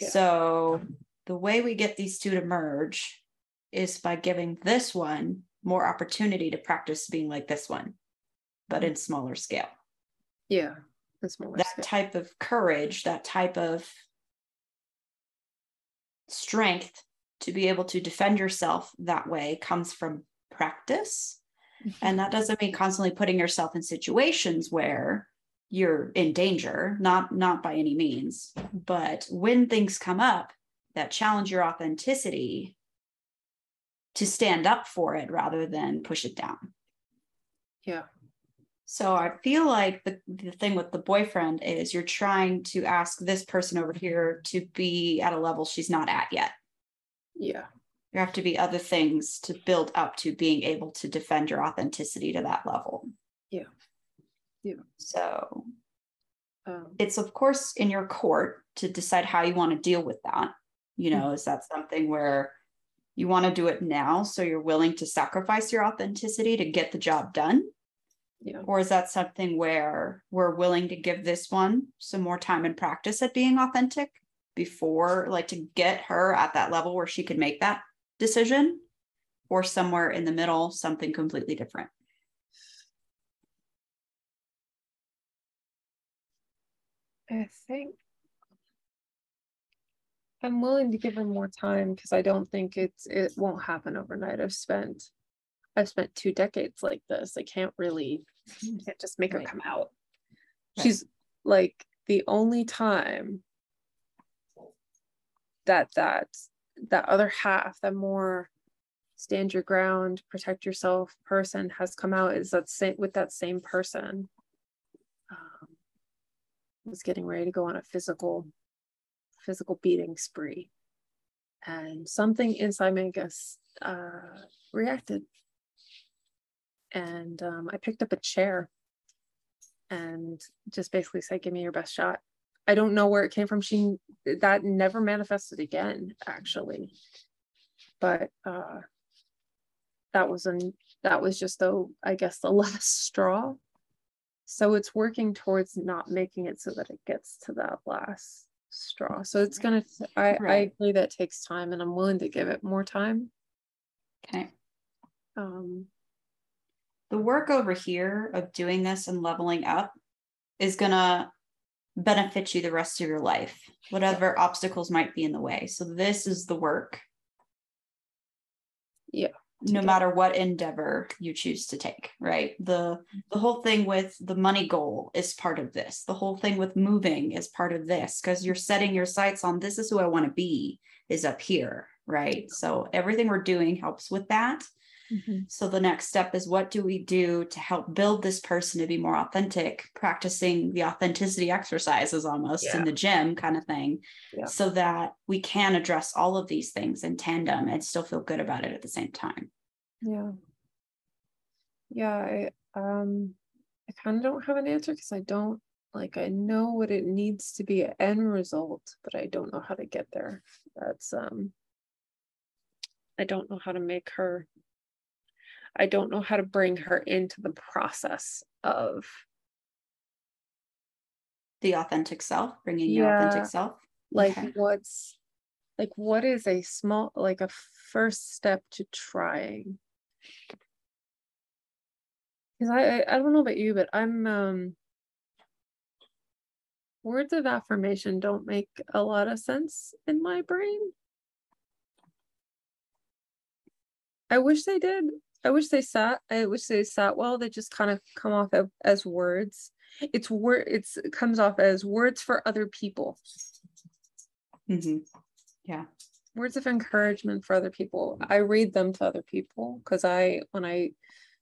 Yeah. So the way we get these two to merge is by giving this one more opportunity to practice being like this one, but in mm-hmm. smaller scale. Yeah. That scale. type of courage, that type of strength to be able to defend yourself that way comes from practice. And that doesn't mean constantly putting yourself in situations where you're in danger, not not by any means. But when things come up that challenge your authenticity, to stand up for it rather than push it down. yeah. So I feel like the, the thing with the boyfriend is you're trying to ask this person over here to be at a level she's not at yet. Yeah. There have to be other things to build up to being able to defend your authenticity to that level. Yeah. Yeah. So Um, it's of course in your court to decide how you want to deal with that. You know, Mm-hmm. is that something where you want to do it now so you're willing to sacrifice your authenticity to get the job done? Yeah. Or is that something where we're willing to give this one some more time and practice at being authentic before, like to get her at that level where she could make that decision? Or somewhere in the middle, something completely different? I think I'm willing to give her more time because I don't think it's it won't happen overnight. I've spent I've spent two decades like this. I can't really can't just make her come out. Right. She's like the only time that that that other half, that more stand your ground, protect yourself person has come out is that same with that same person. Um, was getting ready to go on a physical physical beating spree and something inside me I guess uh reacted and um, I picked up a chair and just basically said give me your best shot. I don't know where it came from. She that never manifested again actually. But uh that was an that was just the I guess the last straw. So it's working towards not making it so that it gets to that last straw. So it's gonna i i agree that takes time and i'm willing to give it more time. Okay. um The work over here of doing this and leveling up is going to benefit you the rest of your life, whatever obstacles might be in the way. So, this is the work. Yeah, no matter what endeavor you choose to take right? The the whole thing with the money goal is part of this. The whole thing with moving is part of this because you're setting your sights on this is who i want to be is up here right? So everything we're doing helps with that so the next step is what do we do to help build this person to be more authentic practicing the authenticity exercises almost in the gym kind of thing Yeah. so that we can address all of these things in tandem and still feel good about it at the same time. Yeah. Yeah i um i kind of don't have an answer because i don't like i know what it needs to be an end result but i don't know how to get there. That's um i don't know how to make her i don't know how to bring her into the process of the authentic self bringing your authentic self? like Okay. what's like what is a small like a first step to trying? Because I, I i don't know about you but i'm um words of affirmation don't make a lot of sense in my brain. I wish they did I wish they sat. I wish they sat well. They just kind of come off as words. It's word. It's it comes off as words for other people. Mm-hmm. Yeah. Words of encouragement for other people. I read them to other people because I, when I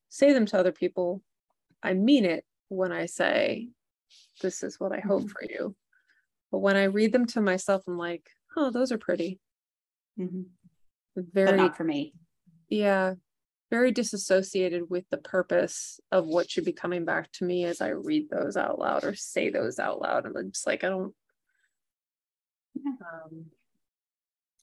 say them to other people, I mean it when I say, "This is what I hope mm-hmm. for you." But when I read them to myself, I'm like, "Oh, those are pretty." Mm-hmm. Very but not for me. Yeah, very disassociated with the purpose of what should be coming back to me as I read those out loud or say those out loud. And I'm just like, I don't. Um,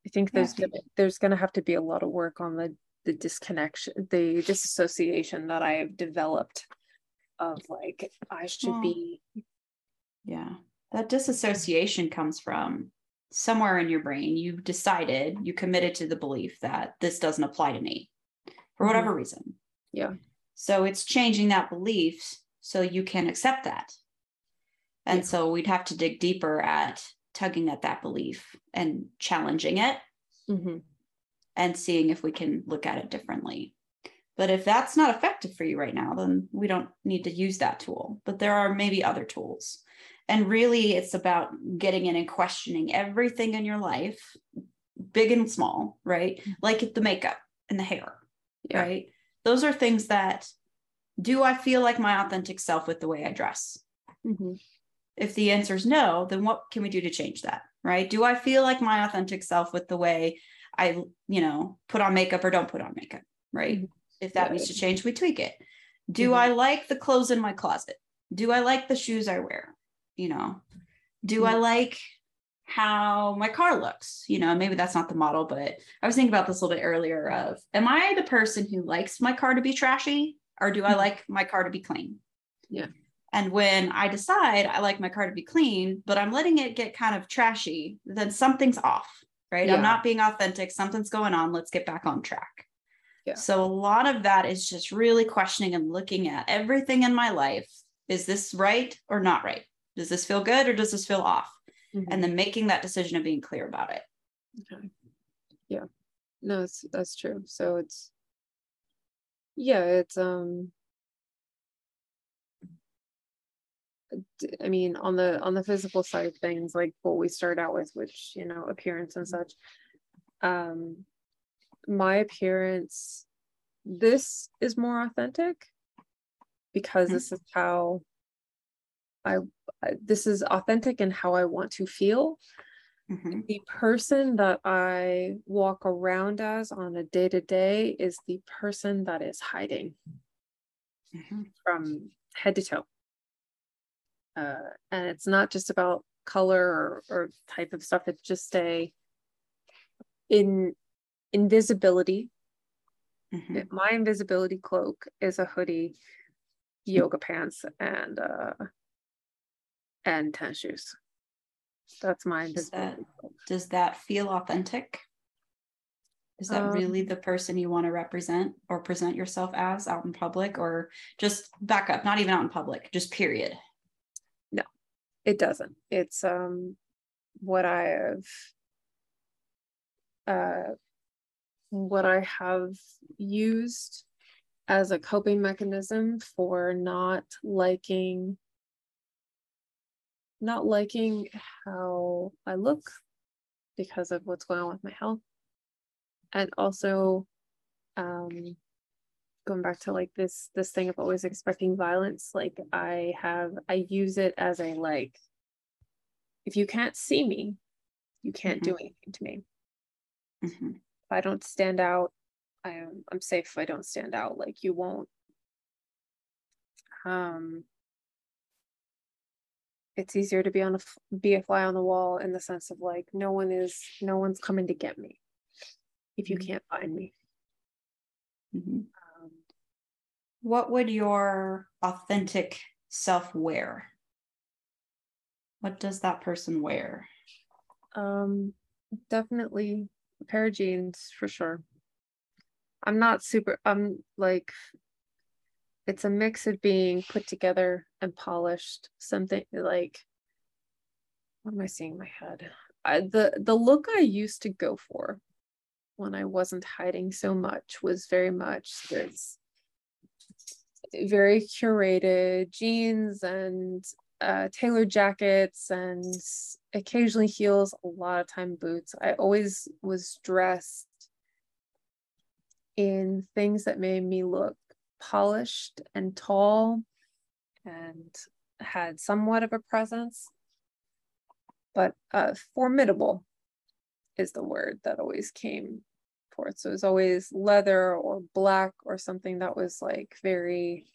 I think there's yeah. gonna, there's going to have to be a lot of work on the the disconnection, the disassociation that I've developed of like I should well, be. Yeah, that disassociation comes from somewhere in your brain. You've decided, you committed to the belief that this doesn't apply to me for mm-hmm. whatever reason. Yeah. So it's changing that belief so you can accept that. And yeah. so we'd have to dig deeper at tugging at that belief and challenging it mm-hmm. and seeing if we can look at it differently. But if that's not effective for you right now, then we don't need to use that tool. But there are maybe other tools. And really, it's about getting in and questioning everything in your life, big and small, right? Mm-hmm. Like the makeup and the hair yeah. right? Those are things that do I feel like my authentic self with the way I dress? Mm-hmm. If the answer is no, then what can we do to change that? Right? Do I feel like my authentic self with the way I, you know, put on makeup or don't put on makeup? Right? Mm-hmm. If that needs to change, we tweak it. Do mm-hmm. I like the clothes in my closet? Do I like the shoes I wear? You know, do I mm-hmm. like how my car looks. You know, maybe that's not the model, but I was thinking about this a little bit earlier of am I the person who likes my car to be trashy or do I mm-hmm. like my car to be clean? Yeah. And when I decide I like my car to be clean, but I'm letting it get kind of trashy, then something's off, right? Yeah. I'm not being authentic. Something's going on. Let's get back on track. Yeah. So a lot of that is just really questioning and looking at everything in my life. Is this right or not right? Does this feel good or does this feel off? Mm-hmm. and then making that decision and being clear about it okay yeah no it's that's true so it's yeah it's um I mean, on the on the physical side of things, like what we start out with, which you know, appearance and such. Um, my appearance, this is more authentic because mm-hmm. this is how I this is authentic in how I want to feel. Mm-hmm. The person that I walk around as on a day to day is the person that is hiding mm-hmm. from head to toe. Uh, and it's not just about color or, or type of stuff, it's just a in invisibility. Mm-hmm. My invisibility cloak is a hoodie, yoga pants, and uh, and tennis shoes. That's mine. Does that, does that feel authentic? Is that um, really the person you want to represent or present yourself as out in public or just back up, not even out in public, just period? No, it doesn't. It's um what I have uh what I have used as a coping mechanism for not liking not liking how I look because of what's going on with my health. And also um going back to like this this thing of always expecting violence, like I have I use it as a like if you can't see me, you can't mm-hmm. do anything to me. Mm-hmm. If I don't stand out, I am I'm safe if I don't stand out. Like you won't um it's easier to be on a be a fly on the wall in the sense of like no one is no one's coming to get me if you mm-hmm. can't find me mm-hmm. um, what would your authentic self wear what does that person wear um definitely a pair of jeans for sure i'm not super i'm like it's a mix of being put together and polished something like what am i seeing in my head I, the the look i used to go for when I wasn't hiding so much was very much this very curated jeans and uh, tailored jackets and occasionally heels, a lot of time boots. I always was dressed in things that made me look polished and tall and had somewhat of a presence, but uh, formidable is the word that always came forth. So it was always leather or black or something that was like very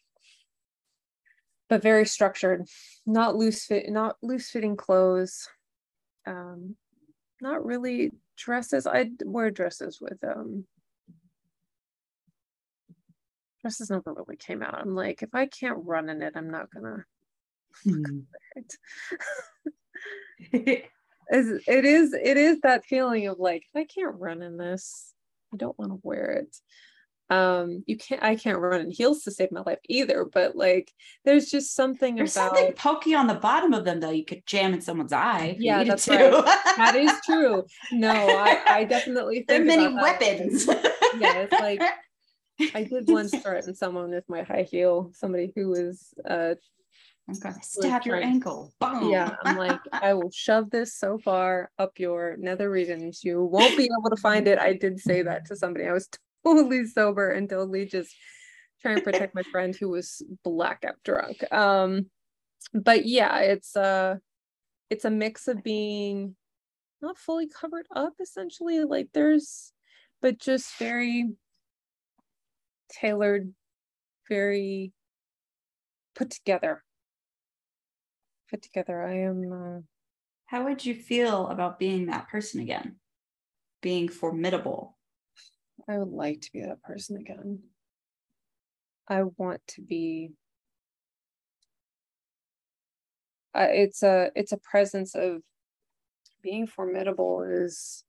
but very structured, not loose fit, not loose fitting clothes. Um, not really dresses. I wear dresses with um dresses never really came out. I'm like, if I can't run in it, I'm not gonna hmm. it. it is it is that feeling of like if I can't run in this, I don't want to wear it um you can't i can't run in heels to save my life either but like there's just something there's about something pokey on the bottom of them though you could jam in someone's eye yeah that's right that is true no i i definitely think there are many weapons yeah it's like i did once threaten someone with my high heel somebody who was uh I'm gonna stab your ankle. Boom. Yeah, I'm like, I will shove this so far up your nether regions, you won't be able to find it. I did say that to somebody. I was totally sober and totally just trying to protect my friend who was blackout drunk. Um, but yeah, it's uh it's a mix of being not fully covered up essentially. Like there's but just very tailored, very put together. Put together. I am uh, how would you feel about being that person again? Being formidable I would like to be that person again. I want to be uh, it's a it's a presence of being formidable is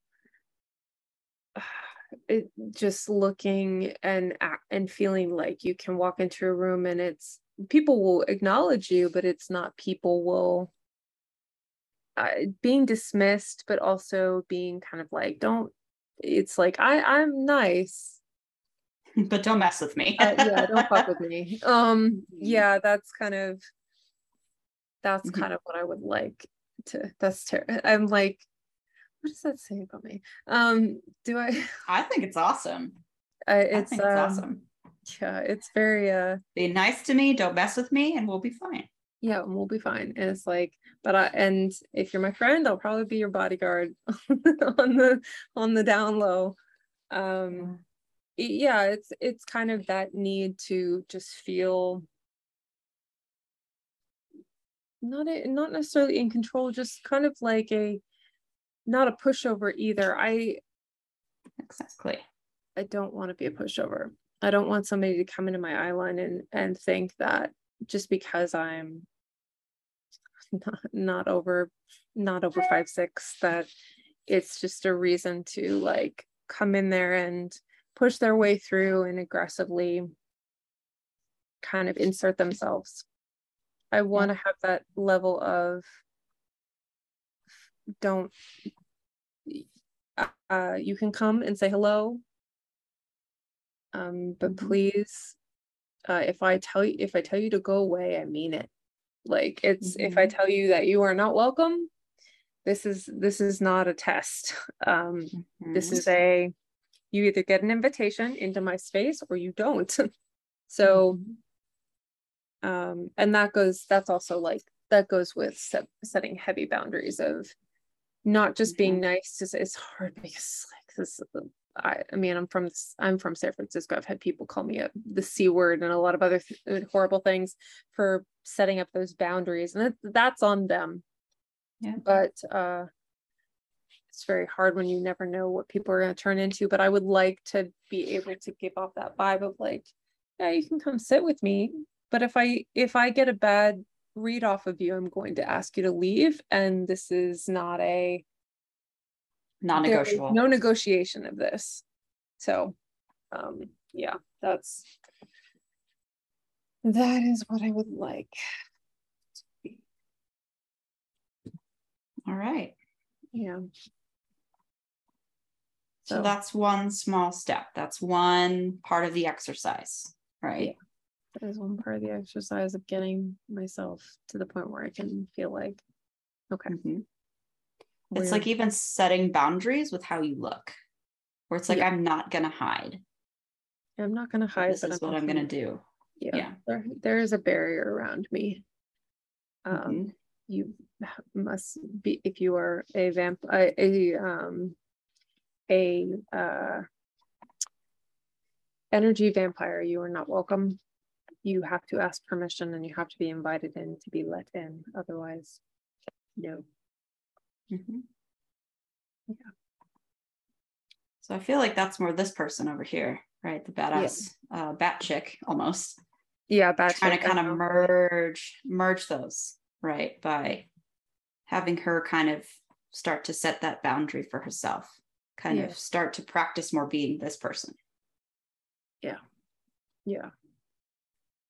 it just looking and and feeling like you can walk into a room and it's people will acknowledge you but it's not people will uh, being dismissed but also being kind of like don't it's like I I'm nice, but don't mess with me. uh, yeah, don't fuck with me. Um, yeah, that's kind of that's mm-hmm. kind of what I would like to. That's terrible. I'm like, what does that say about me? Um, do I? I think it's awesome. Uh, it's, it's um, awesome. Yeah, it's very uh. Be nice to me. Don't mess with me, and we'll be fine yeah we'll be fine and it's like but i and if you're my friend i'll probably be your bodyguard on the on the down low um yeah it's it's kind of that need to just feel not a, not necessarily in control just kind of like a not a pushover either. I exactly. I don't want to be a pushover. I don't want somebody to come into my eye line and and think that just because i'm not, not over not over five six that it's just a reason to like come in there and push their way through and aggressively kind of insert themselves. I want to have that level of don't uh, you can come and say hello um, but mm-hmm. please uh, if i tell you if i tell you to go away i mean it like it's mm-hmm. if I mm-hmm. tell you that you are not welcome, this is this is not a test. Um, mm-hmm. This is a you either get an invitation into my space or you don't. so, mm-hmm. um, and that goes. That's also like that goes with set, setting heavy boundaries of not just being nice. To, it's hard because like this I, I mean, I'm from I'm from San Francisco. I've had people call me a, the c word and a lot of other th- uh, horrible things for setting up those boundaries, and it, that's on them. Yeah. But uh, it's very hard when you never know what people are going to turn into. But I would like to be able to give off that vibe of like, yeah, you can come sit with me. But if I if I get a bad read off of you, I'm going to ask you to leave, and this is not a non-negotiable. no negotiation of this. So um yeah that's that is what i would like all right. Yeah. So, so that's one small step. That's one part of the exercise, right? That is one part of the exercise of getting myself to the point where I can feel like, okay. Mm-hmm. It's like even setting boundaries with how you look, where it's like, yeah. I'm not going to hide. I'm not going to hide. This is I'm what I'm going to do. Yeah. yeah. There, there is a barrier around me. Um, mm-hmm. You must be, if you are a vamp, a, a um, a uh, energy vampire, you are not welcome. You have to ask permission and you have to be invited in to be let in. Otherwise, no. Mm-hmm. Yeah. So I feel like that's more this person over here, right? The badass yeah. uh, bat chick almost. Yeah, bat trying to kind of merge merge those, right? By having her kind of start to set that boundary for herself kind yeah. of start to practice more being this person. Yeah. Yeah.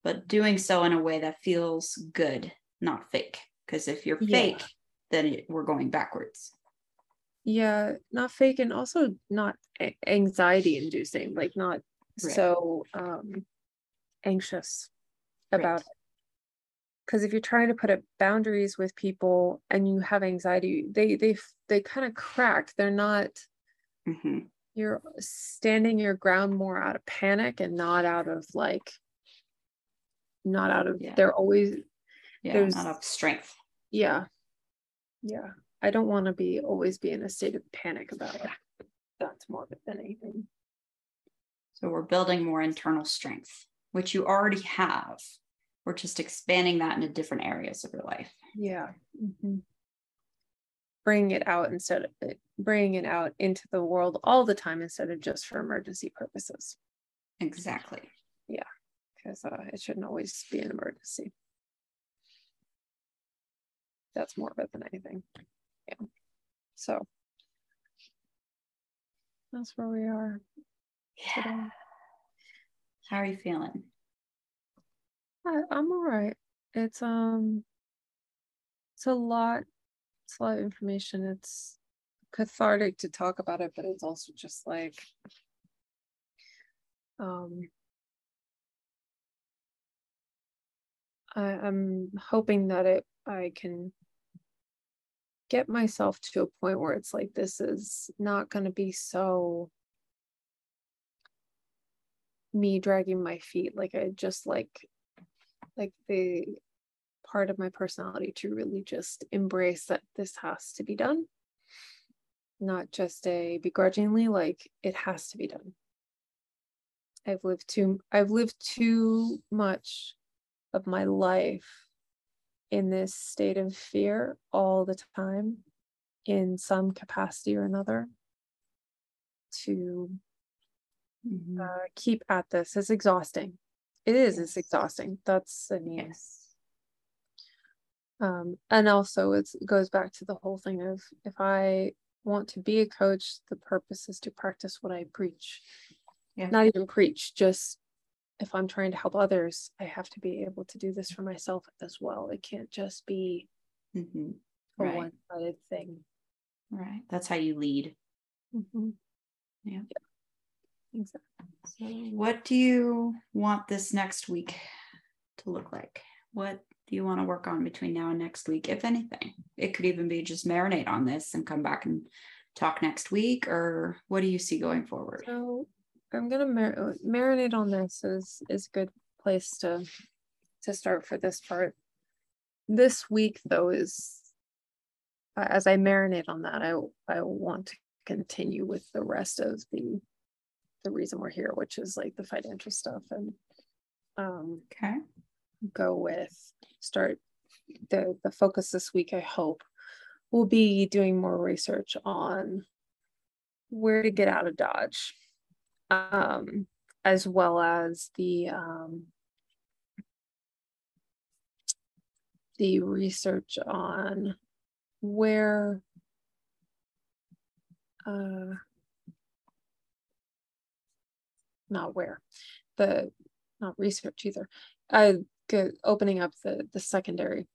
But doing so in a way that feels good, not fake. Because if you're fake, yeah. then it, we're going backwards. Yeah, not fake and also not anxiety inducing, like not right. so um anxious about right. it because if you're trying to put up boundaries with people and you have anxiety they they they kind of crack they're not mm-hmm. you're standing your ground more out of panic and not out of like not out of yeah. they're always yeah there's not of strength. Yeah. Yeah. I don't want to be always be in a state of panic about it. That's more of it than anything. So we're building more internal strength which you already have. We're just expanding that into different areas of your life. Yeah. Mm-hmm. Bringing it out instead of it, bringing it out into the world all the time instead of just for emergency purposes. Exactly. Yeah, because uh, it shouldn't always be an emergency. That's more of it than anything. Yeah. So that's where we are. Yeah. Today. How are you feeling? I, I'm all right. It's um it's a lot it's a lot of information. It's cathartic to talk about it, but it's also just like um I, I'm hoping that it I can get myself to a point where it's like this is not going to be so me dragging my feet. Like i just like like the part of my personality to really just embrace that this has to be done. Not just a begrudgingly like it has to be done. I've lived too i've lived too much of my life in this state of fear all the time in some capacity or another to mm-hmm. uh, keep at this it's exhausting it is yes. it's exhausting that's i mean yes um, and also it goes back to the whole thing of if i want to be a coach the purpose is to practice what i preach yeah. not even preach just if i'm trying to help others i have to be able to do this for myself as well it can't just be mm-hmm. a right. one-sided thing right that's how you lead mm-hmm. yeah. yeah exactly so what do you want this next week to look like what do you want to work on between now and next week, if anything? It could even be just marinate on this and come back and talk next week, or what do you see going forward? So I'm gonna mar- marinate on this is is a good place to to start for this part. This week though is as I marinate on that, I I want to continue with the rest of the the reason we're here, which is like the financial stuff and um okay go with start the the focus this week i hope will be doing more research on where to get out of dodge um, as well as the um, the research on where uh, not where the not research either uh, opening up the the secondary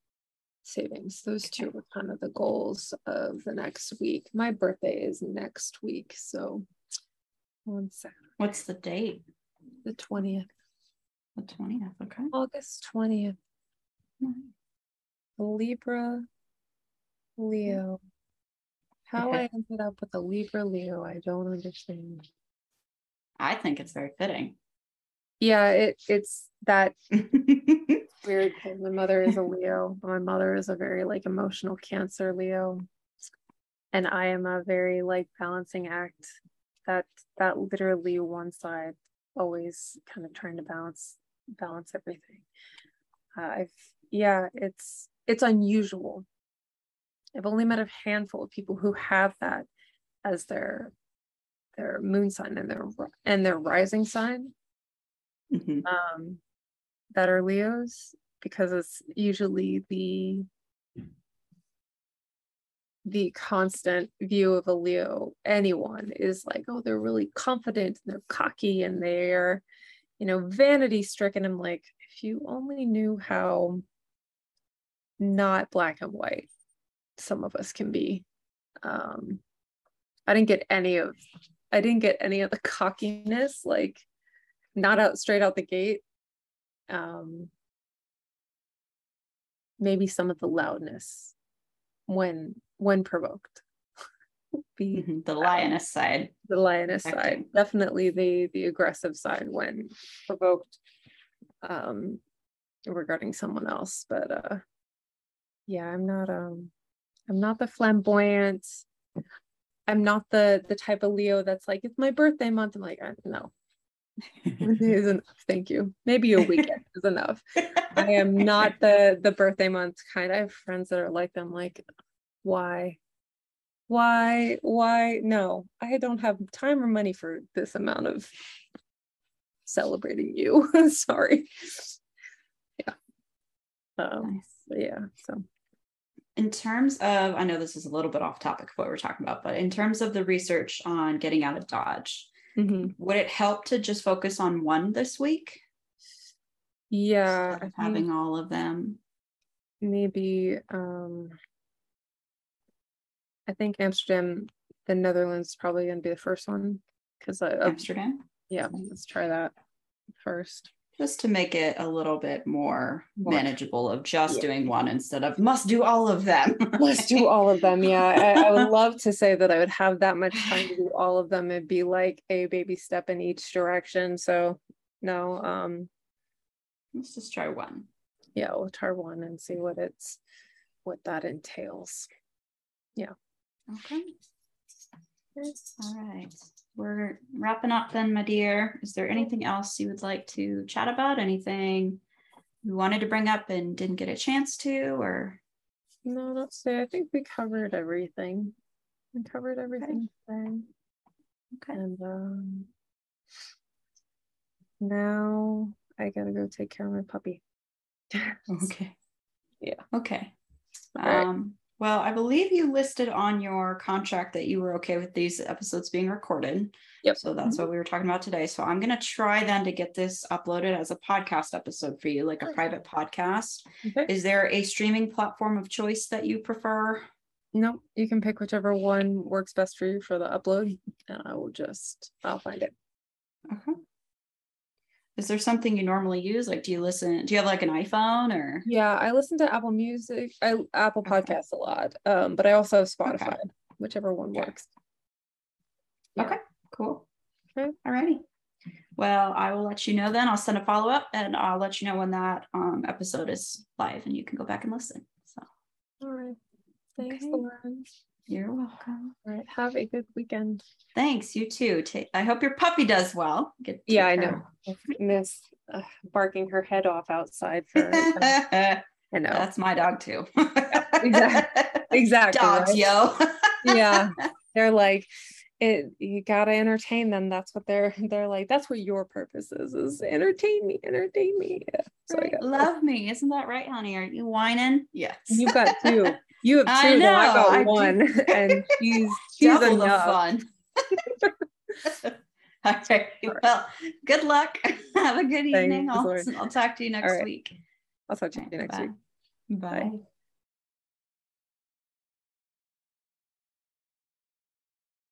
savings. Those okay. two are kind of the goals of the next week. My birthday is next week, so on Saturday. What's the date? The 20th. The 20th. Okay. August 20th. Nice. Libra, Leo. How I ended up with a Libra Leo, I don't understand. I think it's very fitting. Yeah, it it's that weird thing. My mother is a Leo. My mother is a very like emotional Cancer Leo. And I am a very like balancing act. That that literally one side always kind of trying to balance balance everything. Uh, I've yeah, it's it's unusual. I've only met a handful of people who have that as their their moon sign and their and their rising sign Mhm. um that are Leos because it's usually the the constant view of a Leo anyone is like oh they're really confident and they're cocky and they're you know vanity stricken. I'm like if you only knew how not black and white some of us can be um I didn't get any of I didn't get any of the cockiness like not out straight out the gate. Um maybe some of the loudness when when provoked. Be Mhm. The lioness side. the lioness side. Definitely the the aggressive side when provoked um regarding someone else but uh yeah i'm not um i'm not the flamboyant. I'm not the the type of leo that's like it's my birthday month. I'm like uh, no. Is enough thank you. Maybe a weekend is enough. I am not the the birthday month kind. I have friends that are like them, like, why? Why? Why? No, I don't have time or money for this amount of celebrating you. Sorry. Yeah. Um, Nice. yeah, so In terms of, I know this is a little bit off topic of what we're talking about, but in terms of the research on getting out of Dodge, mhm. would it help to just focus on one this week? yeah, of having all of them. maybe um I think Amsterdam, the Netherlands is probably gonna be the first one. Cause I, of- Amsterdam, yeah, let's try that first. just to make it a little bit more More- manageable of just Yeah. doing one instead of must do all of them. Let's do all of them. Yeah, I, I would love to say that I would have that much time to do all of them. It'd be like a baby step in each direction. So no, um, Let's just try one. yeah, we'll try one and see what it's what that entails. Okay. All right. We're wrapping up then, my dear. Is there anything else you would like to chat about? Anything you wanted to bring up and didn't get a chance to, or No, not say. I think we covered everything. We covered everything today. okay. And um now I gotta go take care of my puppy. Okay. Yeah. Okay. All right. Well, I believe you listed on your contract that you were okay with these episodes being recorded. Yep. So that's mm-hmm. what we were talking about today. So I'm going to try then to get this uploaded as a podcast episode for you, like a private podcast. Okay. Is there a streaming platform of choice that you prefer? No, you can pick whichever one works best for you for the upload, and I will just I'll find it. Okay. Is there something you normally use? Like, do you listen? Do you have like an iPhone or? Yeah, I listen to Apple Music, I Apple Okay. Podcasts a lot. Um, but I also have Spotify, whichever one Okay. works. Yeah. Okay, cool. Okay. Alrighty. Well, I will let you know then. I'll send a follow up and I'll let you know when that um, episode is live and you can go back and listen. So All right. Thanks, Okay. Lauren. You're welcome. All right. Have a good weekend. Thanks. You too. Take, I hope your puppy does well. Yeah, I know. Miss uh, barking her head off outside for. I know. That's my dog too. exact- Exactly. Dogs, right? yo. yeah they're like it you gotta entertain them that's what they're they're like that's what your purpose is is entertain me entertain me yeah so Right? Love me. Isn't that right, honey? Are you whining? Yes. you've got two you have two I and I got I do. one and she's she's Double enough fun. All right. Well, good luck. Have a good evening. I'll, I'll talk to you next right. week. i'll talk to you next bye. week Bye.